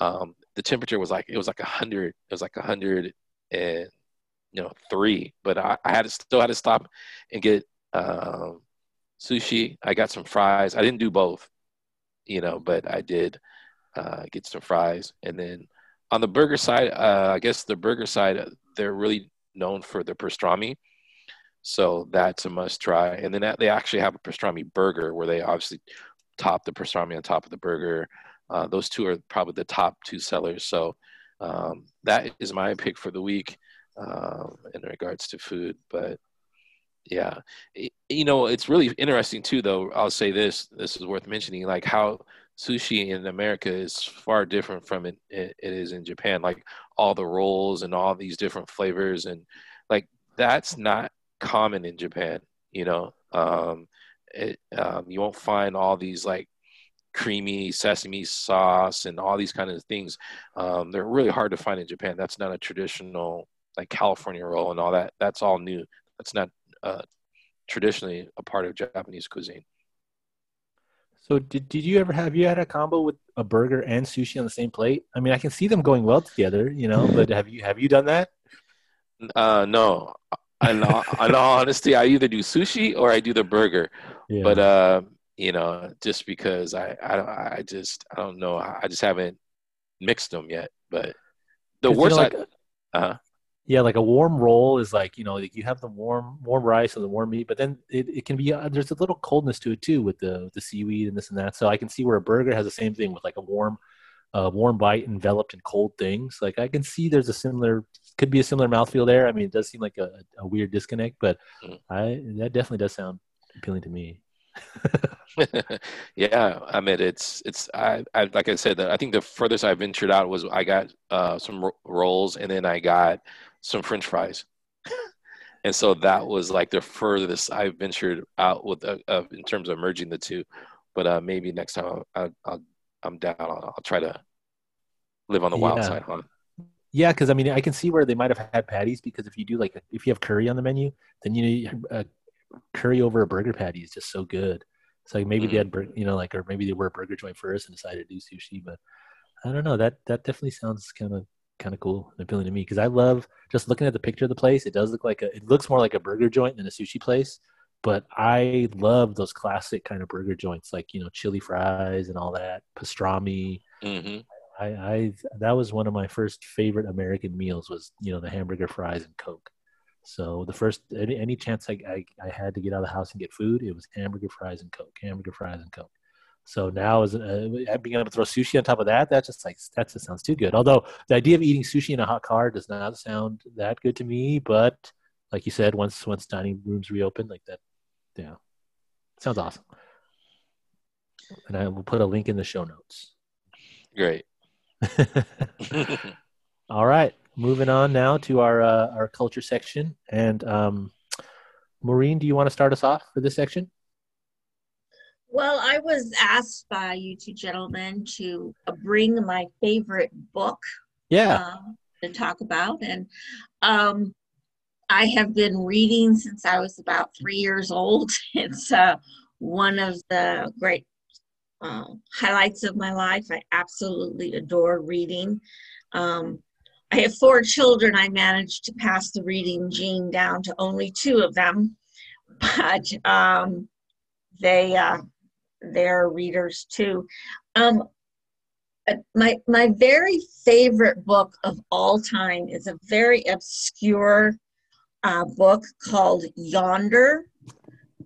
um, the temperature was like it was like a hundred. It was like a hundred and you know three. But I, I, had to still had to stop and get um, sushi. I got some fries. I didn't do both, you know, but I did uh, get some fries. And then on the burger side, uh, I guess the burger side, they're really known for the pastrami. So that's a must try. And then they actually have a pastrami burger where they obviously top the pastrami on top of the burger. Uh, those two are probably the top two sellers. So um, that is my pick for the week um, in regards to food. But yeah, you know, it's really interesting too, though. I'll say this, this is worth mentioning, like how sushi in America is far different from it, it, is in Japan. Like all the rolls and all these different flavors and like that's not common in Japan, you know. Um, it, um, you won't find all these like creamy sesame sauce and all these kind of things. Um, they're really hard to find in Japan. That's not a traditional like California roll and all that. That's all new. That's not uh, traditionally a part of Japanese cuisine. So did, did you ever have you had a combo with a burger and sushi on the same plate? I mean, I can see them going well together, you know, but have you have you done that? Uh, no. In all, in all honesty, I either do sushi or I do the burger. Yeah. But uh, you know, just because I, I, I just, I don't know. I just haven't mixed them yet. But the worst, you know, like, I, uh yeah, like a warm roll is like, you know, like you have the warm, warm rice or the warm meat, but then it, it can be, uh, there's a little coldness to it too with the, with the seaweed and this and that. So I can see where a burger has the same thing with like a warm, uh, warm bite enveloped in cold things. Like I can see there's a similar, could be a similar mouthfeel there. I mean, it does seem like a, a weird disconnect, but mm. I, that definitely does sound appealing to me. yeah, I mean it's it's I, I like I said that I think the furthest I ventured out was I got uh, some rolls and then I got some French fries, and so that was like the furthest I ventured out with uh, uh, in terms of merging the two. but uh, maybe next time I, I'm down. I'll, I'll, try to live on the wild side, huh? Yeah, because I mean, I can see where they might have had patties because if you do like if you have curry on the menu, then you know uh, curry over a burger patty is just so good. So like, maybe they had bur- you know like or maybe they were a burger joint first and decided to do sushi, but I don't know. That that definitely sounds kind of kind of cool and appealing to me because I love just looking at the picture of the place. It does look like a it looks more like a burger joint than a sushi place, but I love those classic kind of burger joints like you know chili fries and all that pastrami. hmm I, I that was one of my first favorite American meals was you know the hamburger fries and Coke. So the first any, any chance I, I I had to get out of the house and get food, it was hamburger fries and Coke, hamburger fries and Coke. So now as uh, being able to throw sushi on top of that, that just like that just sounds too good. Although the idea of eating sushi in a hot car does not sound that good to me, but like you said, once once dining rooms reopen, like that, yeah, sounds awesome. And I will put a link in the show notes. Great. All right, moving on now to our uh, our culture section. And um, Maureen, do you want to start us off for this section? Well, I was asked by you two gentlemen to uh, bring my favorite book Yeah. um, to talk about. And um, I have been reading since I was about three years old. It's uh, one of the great uh, highlights of my life. I absolutely adore reading. Um, I have four children. I managed to pass the reading gene down to only two of them, but um, they uh, they're readers too. Um, uh, my my very favorite book of all time is a very obscure uh, book called Yonder,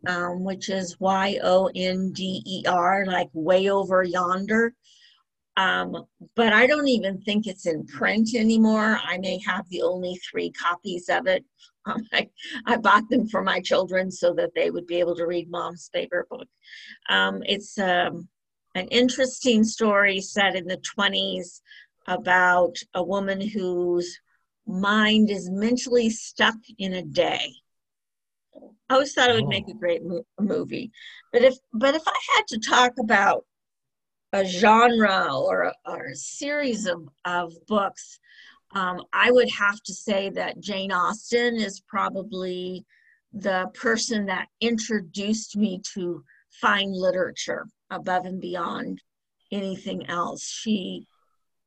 um, which is Y O N D E R, like way over yonder. Um, but I don't even think it's in print anymore. I may have the only three copies of it. Um, I, I bought them for my children so that they would be able to read mom's favorite book. Um, it's um, an interesting story set in the 20s about a woman whose mind is mentally stuck in a day. I always thought it would make a great mo- movie, but if but if I had to talk about a genre or a, or a series of, of books, um, I would have to say that Jane Austen is probably the person that introduced me to fine literature above and beyond anything else. She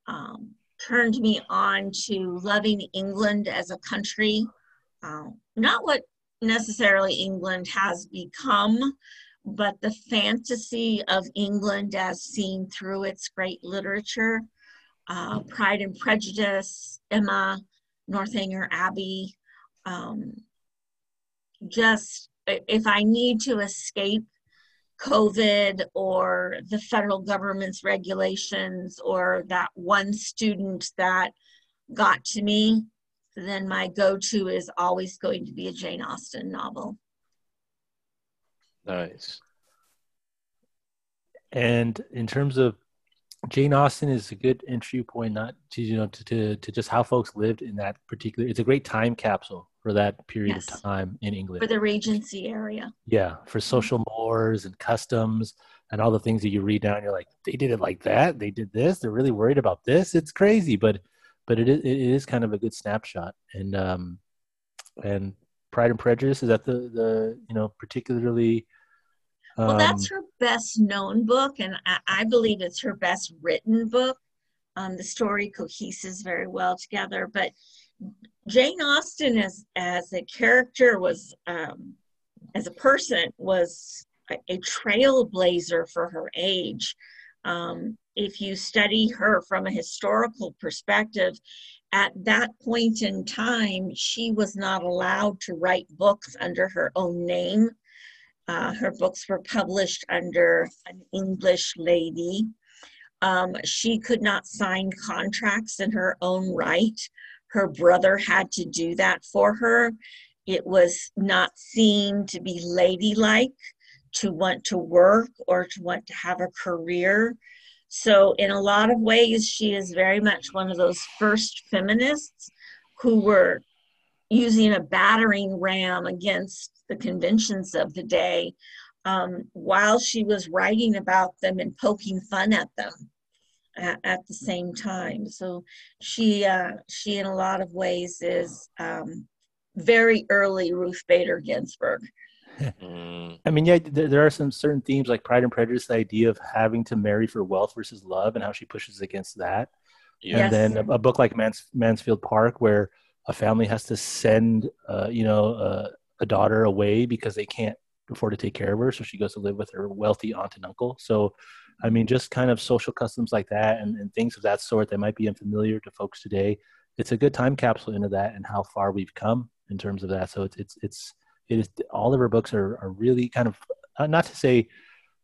um, turned me on to loving England as a country, uh, not what necessarily England has become, but the fantasy of England as seen through its great literature. Uh, Pride and Prejudice, Emma, Northanger Abbey. Um, just if I need to escape COVID or the federal government's regulations or that one student that got to me, then my go to is always going to be a Jane Austen novel. Nice. And in terms of Jane Austen is a good entry point, not to you know to, to, to just how folks lived in that particular. It's a great time capsule for that period Yes. of time in England. For the Regency area. Yeah, for social mores and customs and all the things that you read down, you're like, they did it like that. They did this. They're really worried about this. It's crazy, but but it is, it is kind of a good snapshot. And um and Pride and Prejudice is that the the you know particularly. Um, Well, that's her best known book, and I, I believe it's her best written book. Um, the story coheses very well together, but Jane Austen as as a character was um, as a person was a, a trailblazer for her age. Um, if you study her from a historical perspective, at that point in time, she was not allowed to write books under her own name. Uh, her books were published under an English lady. Um, she could not sign contracts in her own right. Her brother had to do that for her. It was not seen to be ladylike to want to work or to want to have a career. So, in a lot of ways, she is very much one of those first feminists who were using a battering ram against the conventions of the day um, while she was writing about them and poking fun at them at, at the same time. So she uh, she in a lot of ways is um, very early Ruth Bader Ginsburg. Mm. I mean, yeah, there, there, are some certain themes like Pride and Prejudice, the idea of having to marry for wealth versus love, and how she pushes against that. Yes. And then a, a, book like Mans, Mansfield Park, where a family has to send, uh, you know, uh, a daughter away because they can't afford to take care of her, so she goes to live with her wealthy aunt and uncle. So, I mean, just kind of social customs like that and, and things of that sort that might be unfamiliar to folks today. It's a good time capsule into that and how far we've come in terms of that. So it's it's it's it is all of her books are are really kind of uh, not to say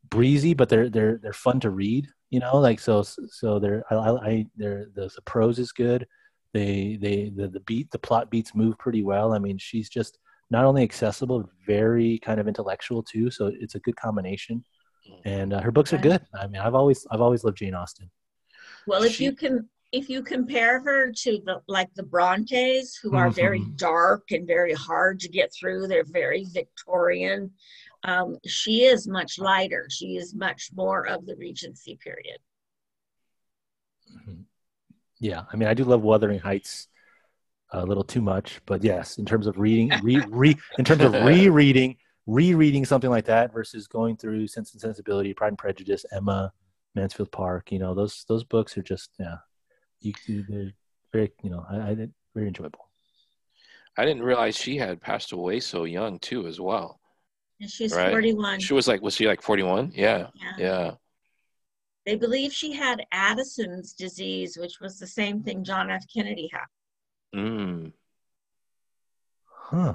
breezy, but they're they're they're fun to read. You know, like so so they're I, I they're the, the prose is good. They they the the beat the plot beats move pretty well. I mean, she's just not only accessible, very kind of intellectual too. So it's a good combination. And uh, her books are good. I mean, I've always I've always loved Jane Austen. Well, if she, you can if you compare her to the like the Brontes, who are mm-hmm. very dark and very hard to get through, they're very Victorian. Um, she is much lighter. She is much more of the Regency period. Mm-hmm. Yeah, I mean, I do love Wuthering Heights a little too much, but yes, in terms of reading, re, re in terms of rereading, rereading something like that versus going through Sense and Sensibility, Pride and Prejudice, Emma, Mansfield Park, you know, those those books are just yeah, you, they're very you know, I, I very enjoyable. I didn't realize she had passed away so young too, as well. And she's right? 41. She was like, was she like 41? Yeah. yeah. Yeah. They believe she had Addison's disease, which was the same thing John F. Kennedy had. Mm. Huh.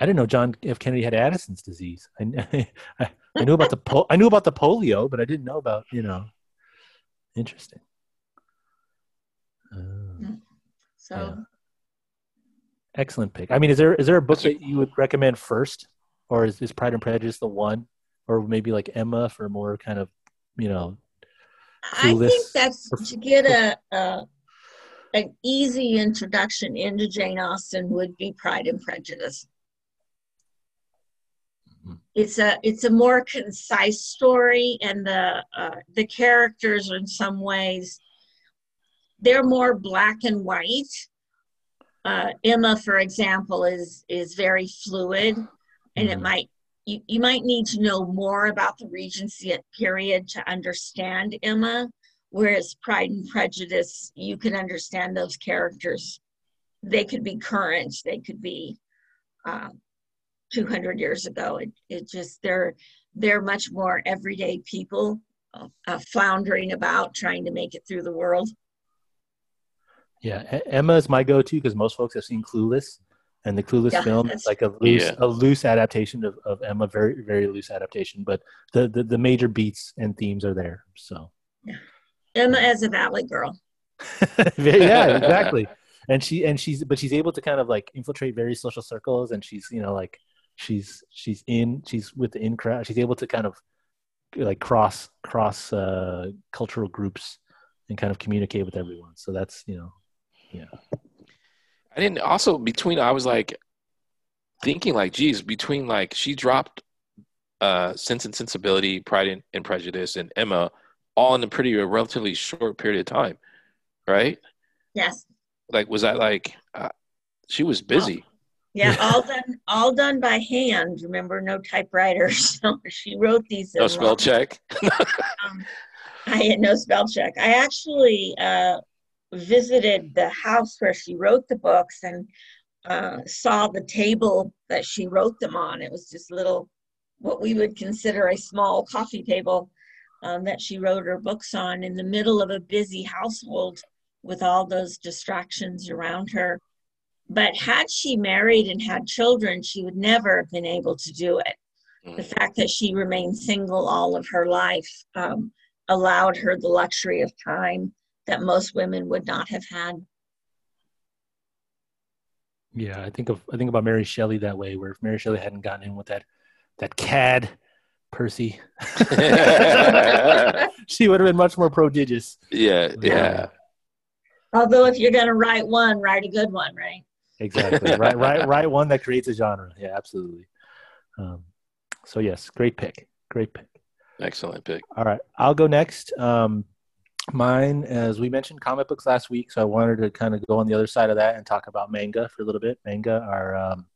I didn't know John F. Kennedy had Addison's disease. I, I, I knew about the po- I knew about the polio, but I didn't know about you know. Interesting. Uh, so. Yeah. Excellent pick. I mean, is there is there a book that you would recommend first, or is, is Pride and Prejudice the one, or maybe like Emma for more kind of you know. I think that's to get a, a an easy introduction into Jane Austen would be Pride and Prejudice. Mm-hmm. It's a it's a more concise story, and the uh, the characters in some ways they're more black and white. Uh, Emma, for example, is is very fluid, and mm-hmm. it might you, you might need to know more about the Regency period to understand Emma. Whereas Pride and Prejudice, you can understand those characters. They could be current, they could be uh, 200 years ago. It, it just, they're, they're much more everyday people uh, uh, floundering about trying to make it through the world. Yeah, Emma is my go-to because most folks have seen Clueless, and the Clueless yeah, film is like a loose, yeah. a loose adaptation of, of Emma, very very loose adaptation, but the, the the major beats and themes are there. So, yeah. Emma as a valley girl. yeah, exactly. And she and she's but she's able to kind of like infiltrate various social circles, and she's you know like she's she's in she's with the in crowd. She's able to kind of like cross cross uh, cultural groups and kind of communicate with everyone. So that's you know, yeah. I didn't also between I was like thinking like, geez, between like she dropped uh Sense and Sensibility, Pride and, and Prejudice, and Emma all in a pretty a relatively short period of time, right? Yes. Like, was that like uh, she was busy? Yeah, all done, all done by hand. Remember, no typewriter. So she wrote these. No spell check. um, I had no spell check. I actually uh, visited the house where she wrote the books and uh, saw the table that she wrote them on. It was just little, what we would consider a small coffee table um, that she wrote her books on in the middle of a busy household with all those distractions around her. But had she married and had children, she would never have been able to do it. The mm. fact that she remained single all of her life um, allowed her the luxury of time that most women would not have had. Yeah, I think of I think about Mary Shelley that way, where if Mary Shelley hadn't gotten in with that that cad Percy. she would have been much more prodigious. Yeah, yeah. Although, if you're going to write one, write a good one, right? Exactly. write, write, write one that creates a genre. Yeah, absolutely. Um, So yes, great pick. Great pick. Excellent pick. All right, I'll go next. Um, mine, as we mentioned, comic books last week, so I wanted to kind of go on the other side of that and talk about manga for a little bit. Manga are um,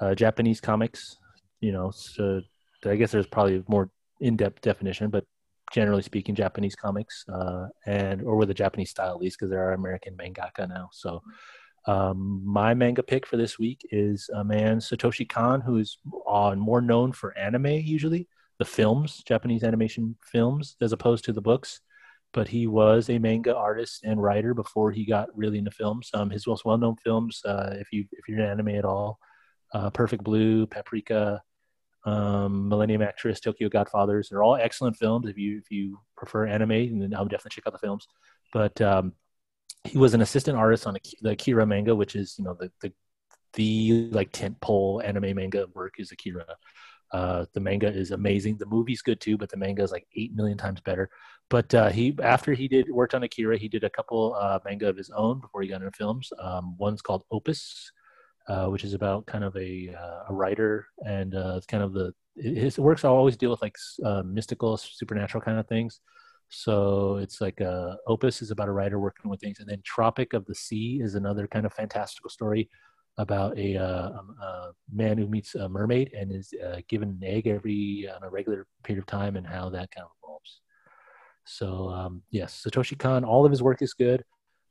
uh, Japanese comics. You know, so I guess there's probably a more in-depth definition, but generally speaking, Japanese comics, uh, and or with a Japanese style at least, because there are American mangaka now. So, um, my manga pick for this week is a man Satoshi Kon, who's uh, more known for anime usually, the films, Japanese animation films, as opposed to the books. But he was a manga artist and writer before he got really into films. Um, his most well-known films, uh, if you if you're an anime at all, uh, Perfect Blue, Paprika, um, Millennium Actress, Tokyo Godfathers. They're all excellent films. If you if you prefer anime, then I would definitely check out the films. But um, he was an assistant artist on the Akira manga, which is you know the the the like tentpole anime manga work is Akira. Uh, the manga is amazing. The movie's good too, but the manga is like eight million times better. But uh, he after he did worked on Akira, he did a couple uh, manga of his own before he got into films. Um, one's called Opus, uh, which is about kind of a uh, a writer and uh, it's kind of the his works always deal with like uh, mystical, supernatural kind of things. So it's like uh, Opus is about a writer working with things, and then Tropic of the Sea is another kind of fantastical story about a, uh, um, a man who meets a mermaid and is given an egg every on a regular period of time, and how that kind of evolves. So um, yes, Satoshi Kon, all of his work is good,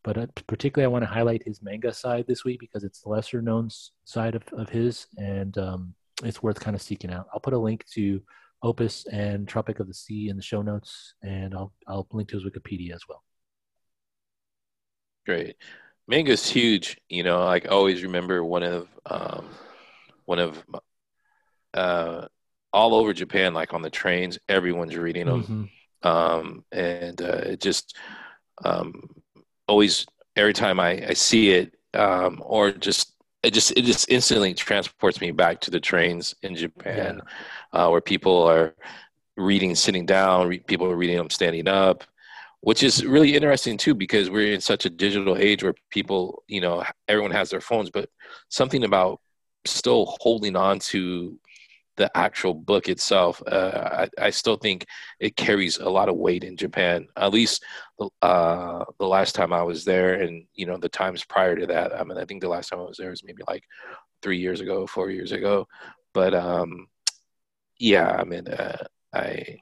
but uh, particularly I want to highlight his manga side this week because it's the lesser known side of, of his, and um, it's worth kind of seeking out. I'll put a link to Opus and Tropic of the Sea in the show notes, and I'll I'll link to his Wikipedia as well. Great, manga's huge. You know, I always remember one of um, one of uh, all over Japan, like on the trains, everyone's reading them, mm-hmm. um, and uh, it just um, always every time I, I see it, um, or just it just it just instantly transports me back to the trains in Japan, yeah. uh, where people are reading sitting down, re- people are reading them standing up, which is really interesting too because we're in such a digital age where people, you know, everyone has their phones, but something about still holding on to the actual book itself, uh, I, I, still think it carries a lot of weight in Japan. At least uh, the last time I was there, and you know the times prior to that. I mean, I think the last time I was there was maybe like three years ago, four years ago. But um, yeah, I mean, uh, I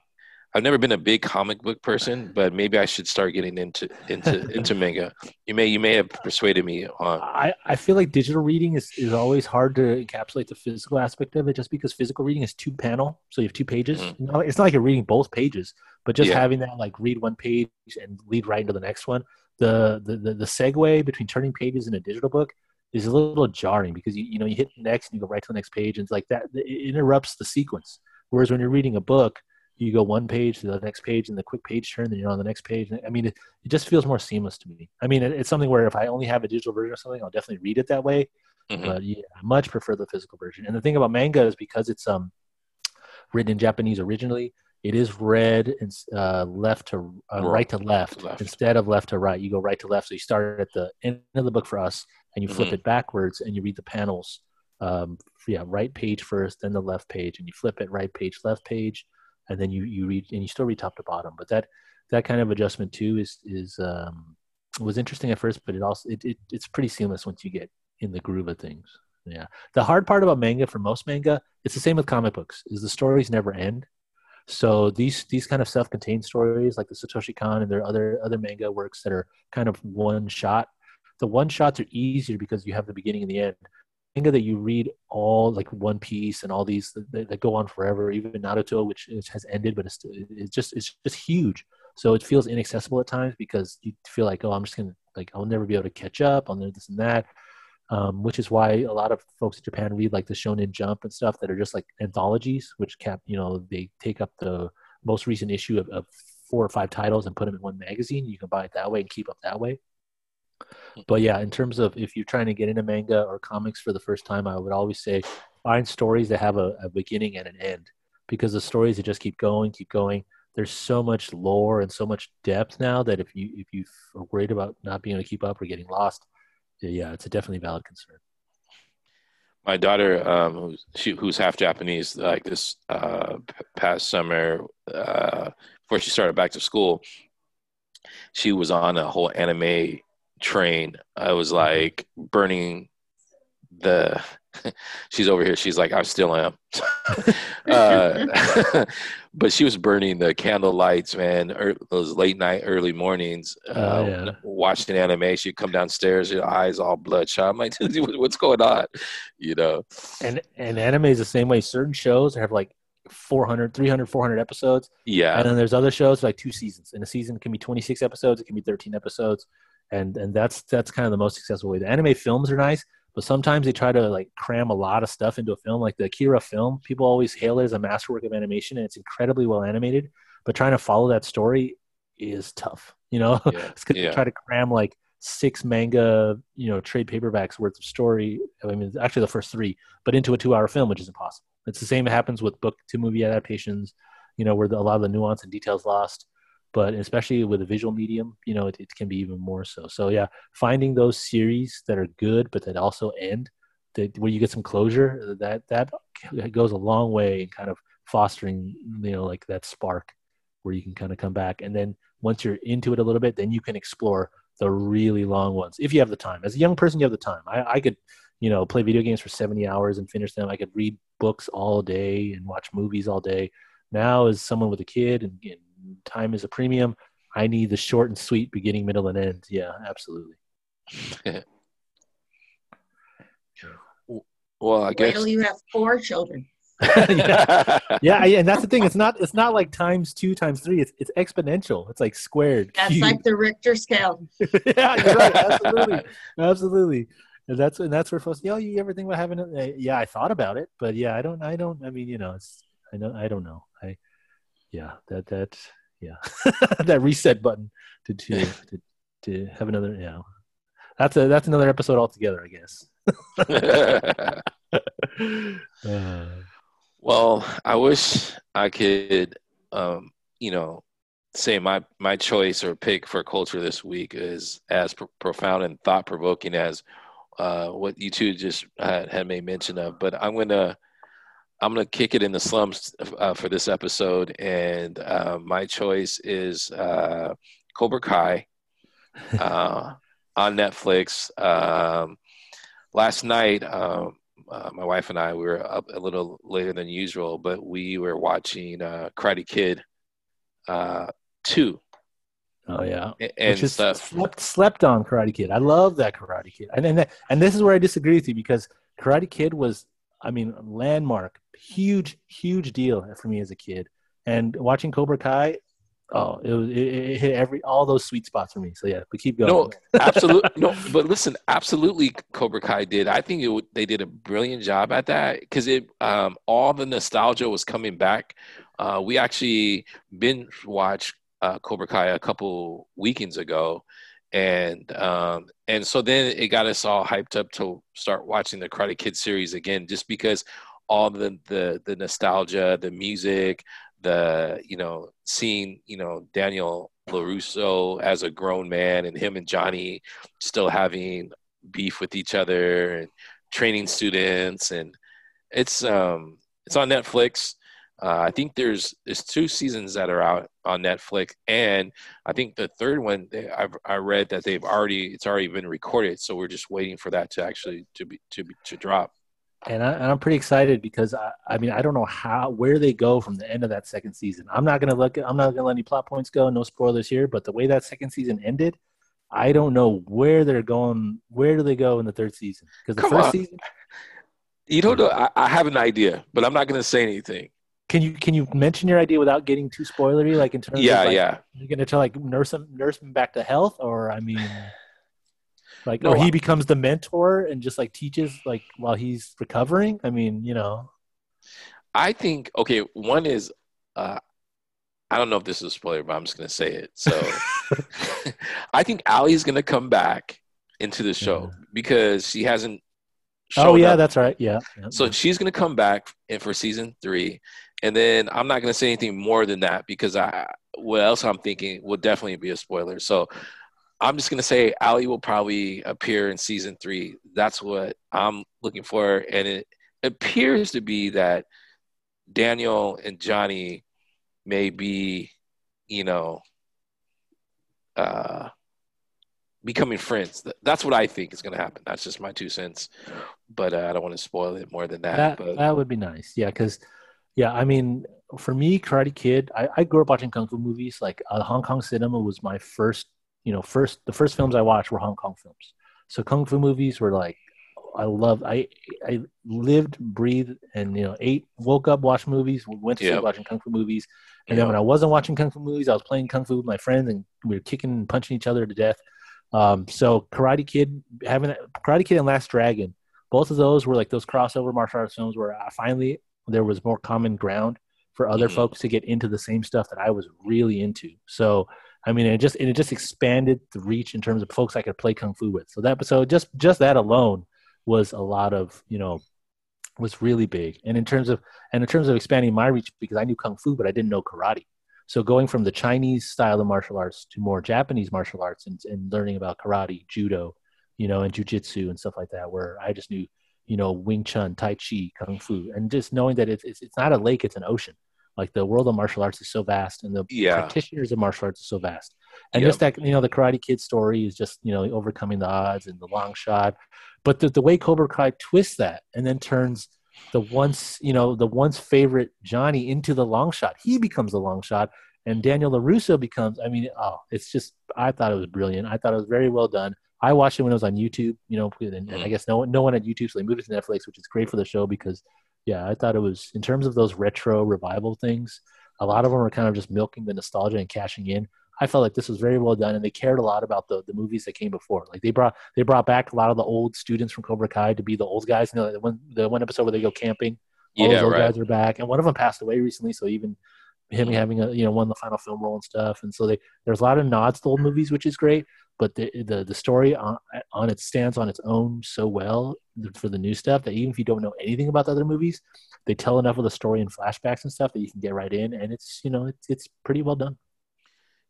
I've never been a big comic book person, but maybe I should start getting into into into manga. You may you may have persuaded me on. I, I feel like digital reading is, is always hard to encapsulate the physical aspect of it, just because physical reading is two panel, so you have two pages. Mm-hmm. You know, it's not like you're reading both pages, but just yeah. having that like read one page and lead right into the next one. The, the the the segue between turning pages in a digital book is a little jarring because you you know you hit next and you go right to the next page and it's like that it interrupts the sequence. Whereas when you're reading a book you go one page to the next page and the quick page turn, then you're on the next page. I mean, it, it just feels more seamless to me. I mean, it, it's something where if I only have a digital version of something, I'll definitely read it that way. Mm-hmm. But yeah, I much prefer the physical version. And the thing about manga is because it's um written in Japanese originally, it is read in, uh, left to uh, right to left, left, instead of left to right. You go right to left. So you start at the end of the book for us, and you flip mm-hmm. it backwards, and you read the panels. Um, yeah, right page first, then the left page, and you flip it right page, left page, and then you you read and you still read top to bottom. But that that kind of adjustment too is is um, was interesting at first, but it also it, it it's pretty seamless once you get in the groove of things. Yeah. The hard part about manga for most manga, it's the same with comic books, is the stories never end. So these these kind of self-contained stories, like the Satoshi Kon and their other other manga works that are kind of one shot. The one shots are easier because you have the beginning and the end manga that you read all like One Piece and all these that, that go on forever, even Naruto, which has ended, but it's, it's just it's just huge. So it feels inaccessible at times because you feel like, oh, I'm just gonna like I'll never be able to catch up. Never this and that. Um, which is why a lot of folks in Japan read like the Shonen Jump and stuff that are just like anthologies, which cap you know they take up the most recent issue of, of four or five titles and put them in one magazine. You can buy it that way and keep up that way. But yeah, in terms of if you're trying to get into manga or comics for the first time, I would always say find stories that have a, a beginning and an end because the stories that just keep going, keep going. There's so much lore and so much depth now that if you if you are worried about not being able to keep up or getting lost, yeah, it's a definitely valid concern. my daughter, um, who's, she, who's half Japanese, like this uh, past summer, uh, before she started back to school, she was on a whole anime train. I was like burning the. she's over here. She's like, I still am. uh, but she was burning the candle lights, man. Er, those late night, early mornings, uh, Oh, yeah. watching anime. She'd come downstairs, her eyes all bloodshot. I'm like, what's going on? You know? And and anime is the same way. Certain shows have like 400, 300, 400 episodes, Yeah. and then there's other shows like two seasons. And a season can be 26 episodes, it can be 13 episodes, and and that's that's kind of the most successful way. The anime films are nice, but sometimes they try to like cram a lot of stuff into a film. Like the Akira film, people always hail it as a masterwork of animation, and it's incredibly well animated. But trying to follow that story is tough. You know, Yeah. it's they Yeah. try to cram like six manga, you know, trade paperbacks worth of story. I mean, actually the first three, but into a two-hour film, which is impossible. It's the same that happens with book to movie adaptations, you know, where the, a lot of the nuance and details lost. But especially with a visual medium, you know, it, it can be even more so. So yeah, finding those series that are good but that also end, that where you get some closure, that that goes a long way in kind of fostering, you know, like that spark where you can kind of come back. And then once you're into it a little bit, then you can explore the really long ones if you have the time. As a young person, you have the time. I, I could, you know, play video games for 70 hours and finish them. I could read books all day and watch movies all day. Now, as someone with a kid and, and time is a premium, I need the short and sweet beginning, middle, and end. Yeah, absolutely. well, I guess. till you have four children. yeah. yeah, and that's the thing. It's not. It's not like times two, times three. It's it's exponential. It's like squared. That's cubed. like the Richter scale. yeah, you're right. Absolutely, absolutely. And that's and that's where folks. You know, you ever think about having it? Yeah, I thought about it, but yeah, I don't. I don't. I mean, you know, it's. I know. I don't know. I. Yeah, that that. Yeah, that reset button to to to, to have another. Yeah, that's a that's another episode altogether, I guess. Uh, well, I wish I could, um, you know, say my my choice or pick for culture this week is as pro- profound and thought provoking as uh, what you two just had, had made mention of. But I'm gonna I'm gonna kick it in the slums uh, for this episode, and uh, my choice is uh, Cobra Kai uh, on Netflix. Um, last night, um, uh, my wife and I we were up a little later than usual, but we were watching uh, Karate Kid uh, Oh yeah. and which stuff. slept slept on Karate Kid. I love that Karate Kid, and and that, and this is where I disagree with you because Karate Kid was, I mean, landmark, huge, huge deal for me as a kid. And watching Cobra Kai, oh, it was it, it hit every all those sweet spots for me. So yeah, but keep going. No, absolutely no. But listen, absolutely, Cobra Kai did. I think it, they did a brilliant job at that because it um, all the nostalgia was coming back. Uh, we actually binge watched uh, Cobra Kai a couple weekends ago, and um, and so then it got us all hyped up to start watching the Karate Kid series again, just because all the the the nostalgia, the music, the you know seeing you know Daniel LaRusso as a grown man and him and Johnny still having beef with each other and training students and it's um it's on Netflix. Uh, I think there's there's two seasons that are out on Netflix, and I think the third one they, I've I read that they've already it's already been recorded, so we're just waiting for that to actually to be to be to drop. and, I, and I'm pretty excited because I, I mean I don't know how where they go from the end of that second season. I'm not gonna look. At I'm not gonna let any plot points go. No spoilers here. But the way that second season ended, I don't know where they're going. Where do they go in the third season? Because the Come first on. season, You don't know. I, I have an idea, but I'm not going to say anything. Can you can you mention your idea without getting too spoilery? Like in terms Yeah, of like, yeah. you're gonna try like nurse him nurse him back to health, or I mean. Like, No, or he I- becomes the mentor and just like teaches like while he's recovering. I mean, you know, I think okay. One is, uh, I don't know if this is a spoiler, but I'm just gonna say it. So, I think Ali's gonna come back into the show because she hasn't. oh yeah, up. that's right. Yeah. yeah. So she's gonna come back in for season three, and then I'm not gonna say anything more than that because I what else I'm thinking will definitely be a spoiler. So I'm just gonna say Ali will probably appear in season three. That's what I'm looking for, and it appears to be that Daniel and Johnny may be, you know, uh, becoming friends. That's what I think is going to happen. That's just my two cents, but uh, I don't want to spoil it more than that. That, but that would be nice. Yeah, because yeah, I mean, for me, Karate Kid, I, I grew up watching kung fu movies. Like uh, Hong Kong cinema was my first, you know, first the first films I watched were Hong Kong films. So kung fu movies were like, I loved. I I lived, breathed, and you know, ate, woke up, watched movies, went to sleep watching kung fu movies, and yep. then when I wasn't watching kung fu movies, I was playing kung fu with my friends, and we were kicking and punching each other to death. Um, so Karate Kid, having Karate Kid and Last Dragon, both of those were like those crossover martial arts films where I finally there was more common ground for other mm-hmm. folks to get into the same stuff that I was really into. So I mean, it just it just expanded the reach in terms of folks I could play kung fu with. So that so just just that alone was a lot of you know was really big. And in terms of and in terms of expanding my reach, because I knew kung fu, but I didn't know karate. So going from the Chinese style of martial arts to more Japanese martial arts and, and learning about karate, judo, you know, and jujitsu and stuff like that, where I just knew, you know, Wing Chun, Tai Chi, Kung Fu, and just knowing that it's, it's, it's not a lake, it's an ocean. Like the world of martial arts is so vast and the yeah. practitioners of martial arts are so vast. And yep. just that, you know, the Karate Kid story is just, you know, overcoming the odds and the long shot. But the, the way Cobra Kai twists that and then turns – the once you know the once favorite Johnny into the long shot. He becomes the long shot, and Daniel LaRusso becomes. I mean, oh, it's just. I thought it was brilliant. I thought it was very well done. I watched it when it was on YouTube. You know, and, I mm-hmm. guess no one, no one had YouTube, so they moved it to Netflix, which is great for the show because, yeah, I thought it was in terms of those retro revival things. A lot of them are kind of just milking the nostalgia and cashing in. I felt like this was very well done, and they cared a lot about the, the movies that came before. Like they brought they brought back a lot of the old students from Cobra Kai to be the old guys. You know, the one the one episode where they go camping, all yeah, those old right. guys are back, and one of them passed away recently. So even him having a you know one the final film role and stuff, and so they there's a lot of nods to old movies, which is great. But the the, the story on, on it stands on its own so well for the new stuff that even if you don't know anything about the other movies, they tell enough of the story and flashbacks and stuff that you can get right in, and it's you know it's it's pretty well done.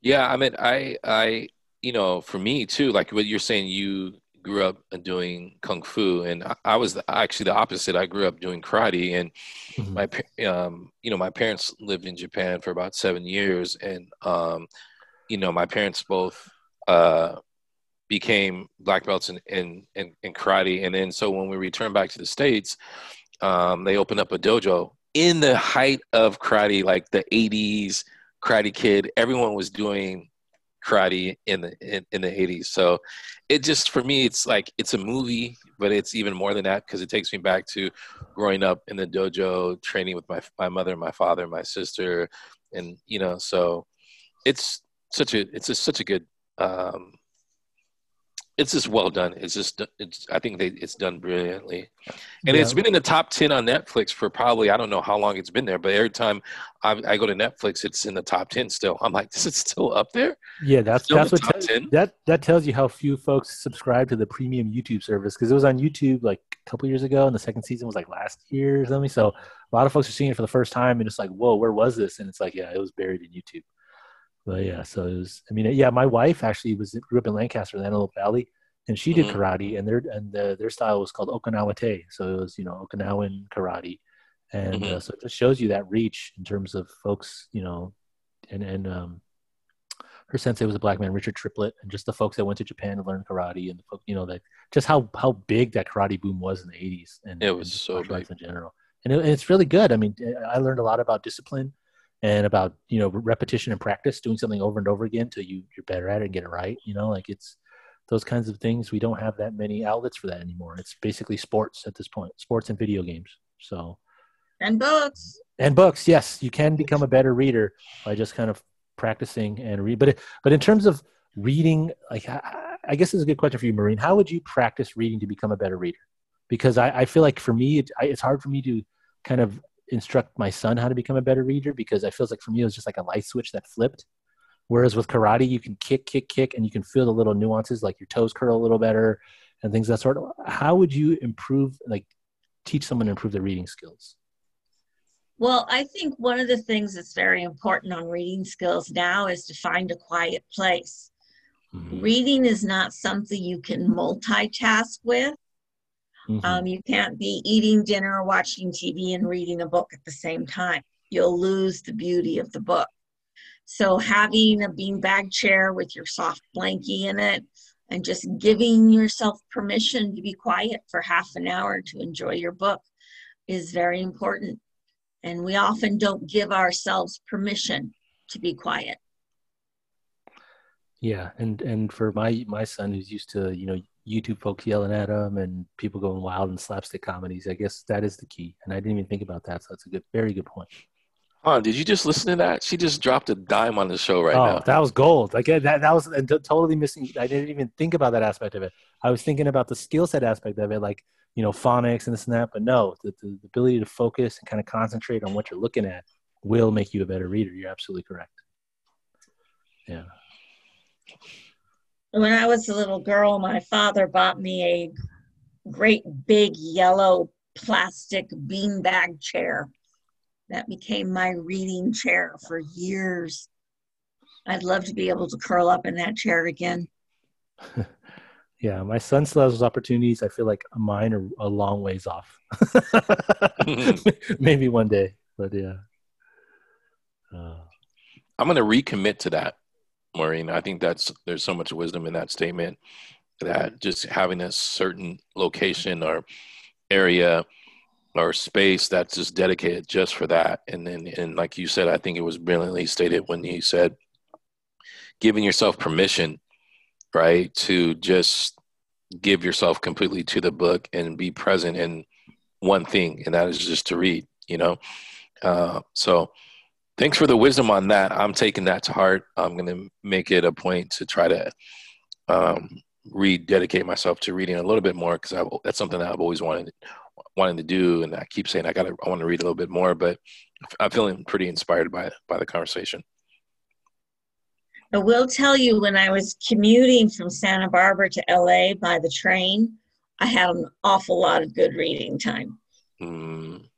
Yeah, I mean, I, I, you know, for me too, like what you're saying, you grew up doing kung fu, and I, I was the, actually the opposite. I grew up doing karate, and mm-hmm. my, um, you know, my parents lived in Japan for about seven years, and, um, you know, my parents both uh, became black belts in, in, in, in karate, and then so when we returned back to the states, um, they opened up a dojo in the height of karate, like the 80s Karate Kid. Everyone was doing karate in the in, in, the 80s so it just for me it's like it's a movie but it's even more than that because it takes me back to growing up in the dojo training with my my mother my father my sister and you know so it's such a it's just such a good um it's just well done. It's just it's I think they, it's done brilliantly, and yeah. it's been in the top ten on Netflix for probably I don't know how long it's been there, but every time I, I go to Netflix, it's in the top ten still. I'm like, this is still up there. Yeah, that's that's what t- that that tells you how few folks subscribe to the premium YouTube service because it was on YouTube like a couple years ago, and the second season was like last year or something. So a lot of folks are seeing it for the first time, and it's like, whoa, where was this? And it's like, yeah, it was buried in YouTube. But yeah, so it was. I mean, yeah, my wife actually was grew up in Lancaster, the Antelope Valley, and she did mm-hmm. karate, and their and the, their style was called Okinawa Te, so it was you know Okinawan karate, and mm-hmm. uh, so it just shows you that reach in terms of folks, you know, and and um, her sensei was a black man, Richard Triplett, and just the folks that went to Japan to learn karate, and the you know, that just how how big that karate boom was in the '80s, and it was and so big in general, and, it, and it's really good. I mean, I learned a lot about discipline and about you know repetition and practice doing something over and over again until you you're better at it and get it right you know like it's those kinds of things. We don't have that many outlets for that anymore. It's basically sports at this point sports and video games. So and books. And books yes. You can become a better reader by just kind of practicing and read. But but in terms of reading like I, I guess this is a good question for you Maureen. How would you practice reading to become a better reader? Because I, I feel like for me it, I, it's hard for me to kind of instruct my son how to become a better reader because I feels like for me it was just like a light switch that flipped. Whereas with karate, you can kick, kick, kick, and you can feel the little nuances, like your toes curl a little better and things that sort of. How would you improve, like, teach someone to improve their reading skills? Well, I think one of the things that's very important on reading skills now is to find a quiet place. Mm-hmm. Reading is not something you can multitask with. Mm-hmm. Um, you can't be eating dinner, watching TV, and reading a book at the same time. You'll lose the beauty of the book. So, having a beanbag chair with your soft blankie in it and just giving yourself permission to be quiet for half an hour to enjoy your book is very important. And we often don't give ourselves permission to be quiet. Yeah, and and for my my son who's used to you know YouTube folks yelling at them and people going wild and slapstick comedies, I guess that is the key. And I didn't even think about that, so that's a good, very good point. Huh, did you just listen to that? She just dropped a dime on the show right oh, now. That was gold. Like that, that was totally missing. I didn't even think about that aspect of it. I was thinking about the skill set aspect of it, like you know phonics and this and that. But no, the, the ability to focus and kind of concentrate on what you're looking at will make you a better reader. You're absolutely correct. Yeah. When I was a little girl, my father bought me a great big yellow plastic beanbag chair that became my reading chair for years. I'd love to be able to curl up in that chair again. yeah, my son still has those opportunities. I feel like mine are a long ways off. Maybe one day, but yeah. Uh, I'm going to recommit to that, Maureen. I think that's there's so much wisdom in that statement that just having a certain location or area or space that's just dedicated just for that. And then, and like you said, I think it was brilliantly stated when you said giving yourself permission, right, to just give yourself completely to the book and be present in one thing, and that is just to read, you know? Uh, so thanks for the wisdom on that. I'm taking that to heart. I'm going to make it a point to try to um, read, dedicate myself to reading a little bit more because that's something that I've always wanted wanting to do, and I keep saying I got to, I want to read a little bit more, but I'm feeling pretty inspired by by the conversation. I will tell you, when I was commuting from Santa Barbara to LA by the train, I had an awful lot of good reading time. Mm.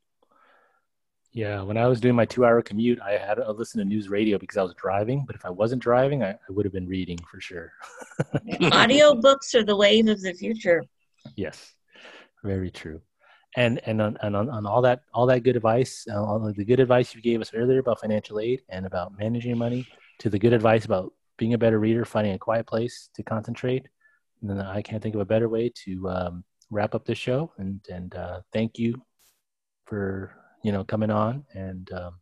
Yeah, when I was doing my two-hour commute, I had to listen to news radio because I was driving. But if I wasn't driving, I, I would have been reading for sure. Audio books are the wave of the future. Yes, very true and and on, and on, on all that all that good advice uh, all the good advice you gave us earlier about financial aid and about managing money to the good advice about being a better reader finding a quiet place to concentrate and then i can't think of a better way to um, wrap up this show and and uh, thank you for you know coming on and um,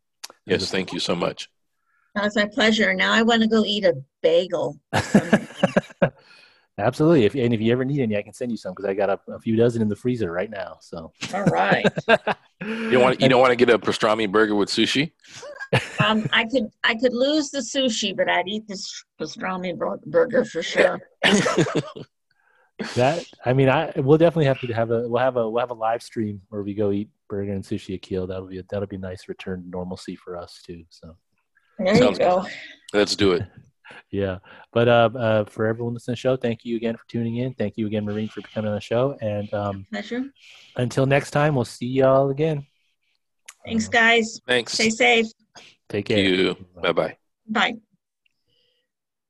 yes thank you so much that's my pleasure now i want to go eat a bagel Absolutely. If and if you ever need any, I can send you some because I got a, a, few dozen in the freezer right now. So. All right. you don't want you don't want to get a pastrami burger with sushi? Um, I could I could lose the sushi, but I'd eat this pastrami burger for sure. that I mean, I we'll definitely have to have a we'll have a we'll have a live stream where we go eat burger and sushi Akil. That'll be a, that'll be a nice return to normalcy for us too. So. There Sounds you go. Good. Let's do it yeah. But uh, uh, for everyone listening to the show, thank you again for tuning in. Thank you again, Maureen, for coming on the show. And um, pleasure. Until next time, we'll see y'all again. Thanks, guys. Thanks. Stay safe. Take care. Bye bye. Bye.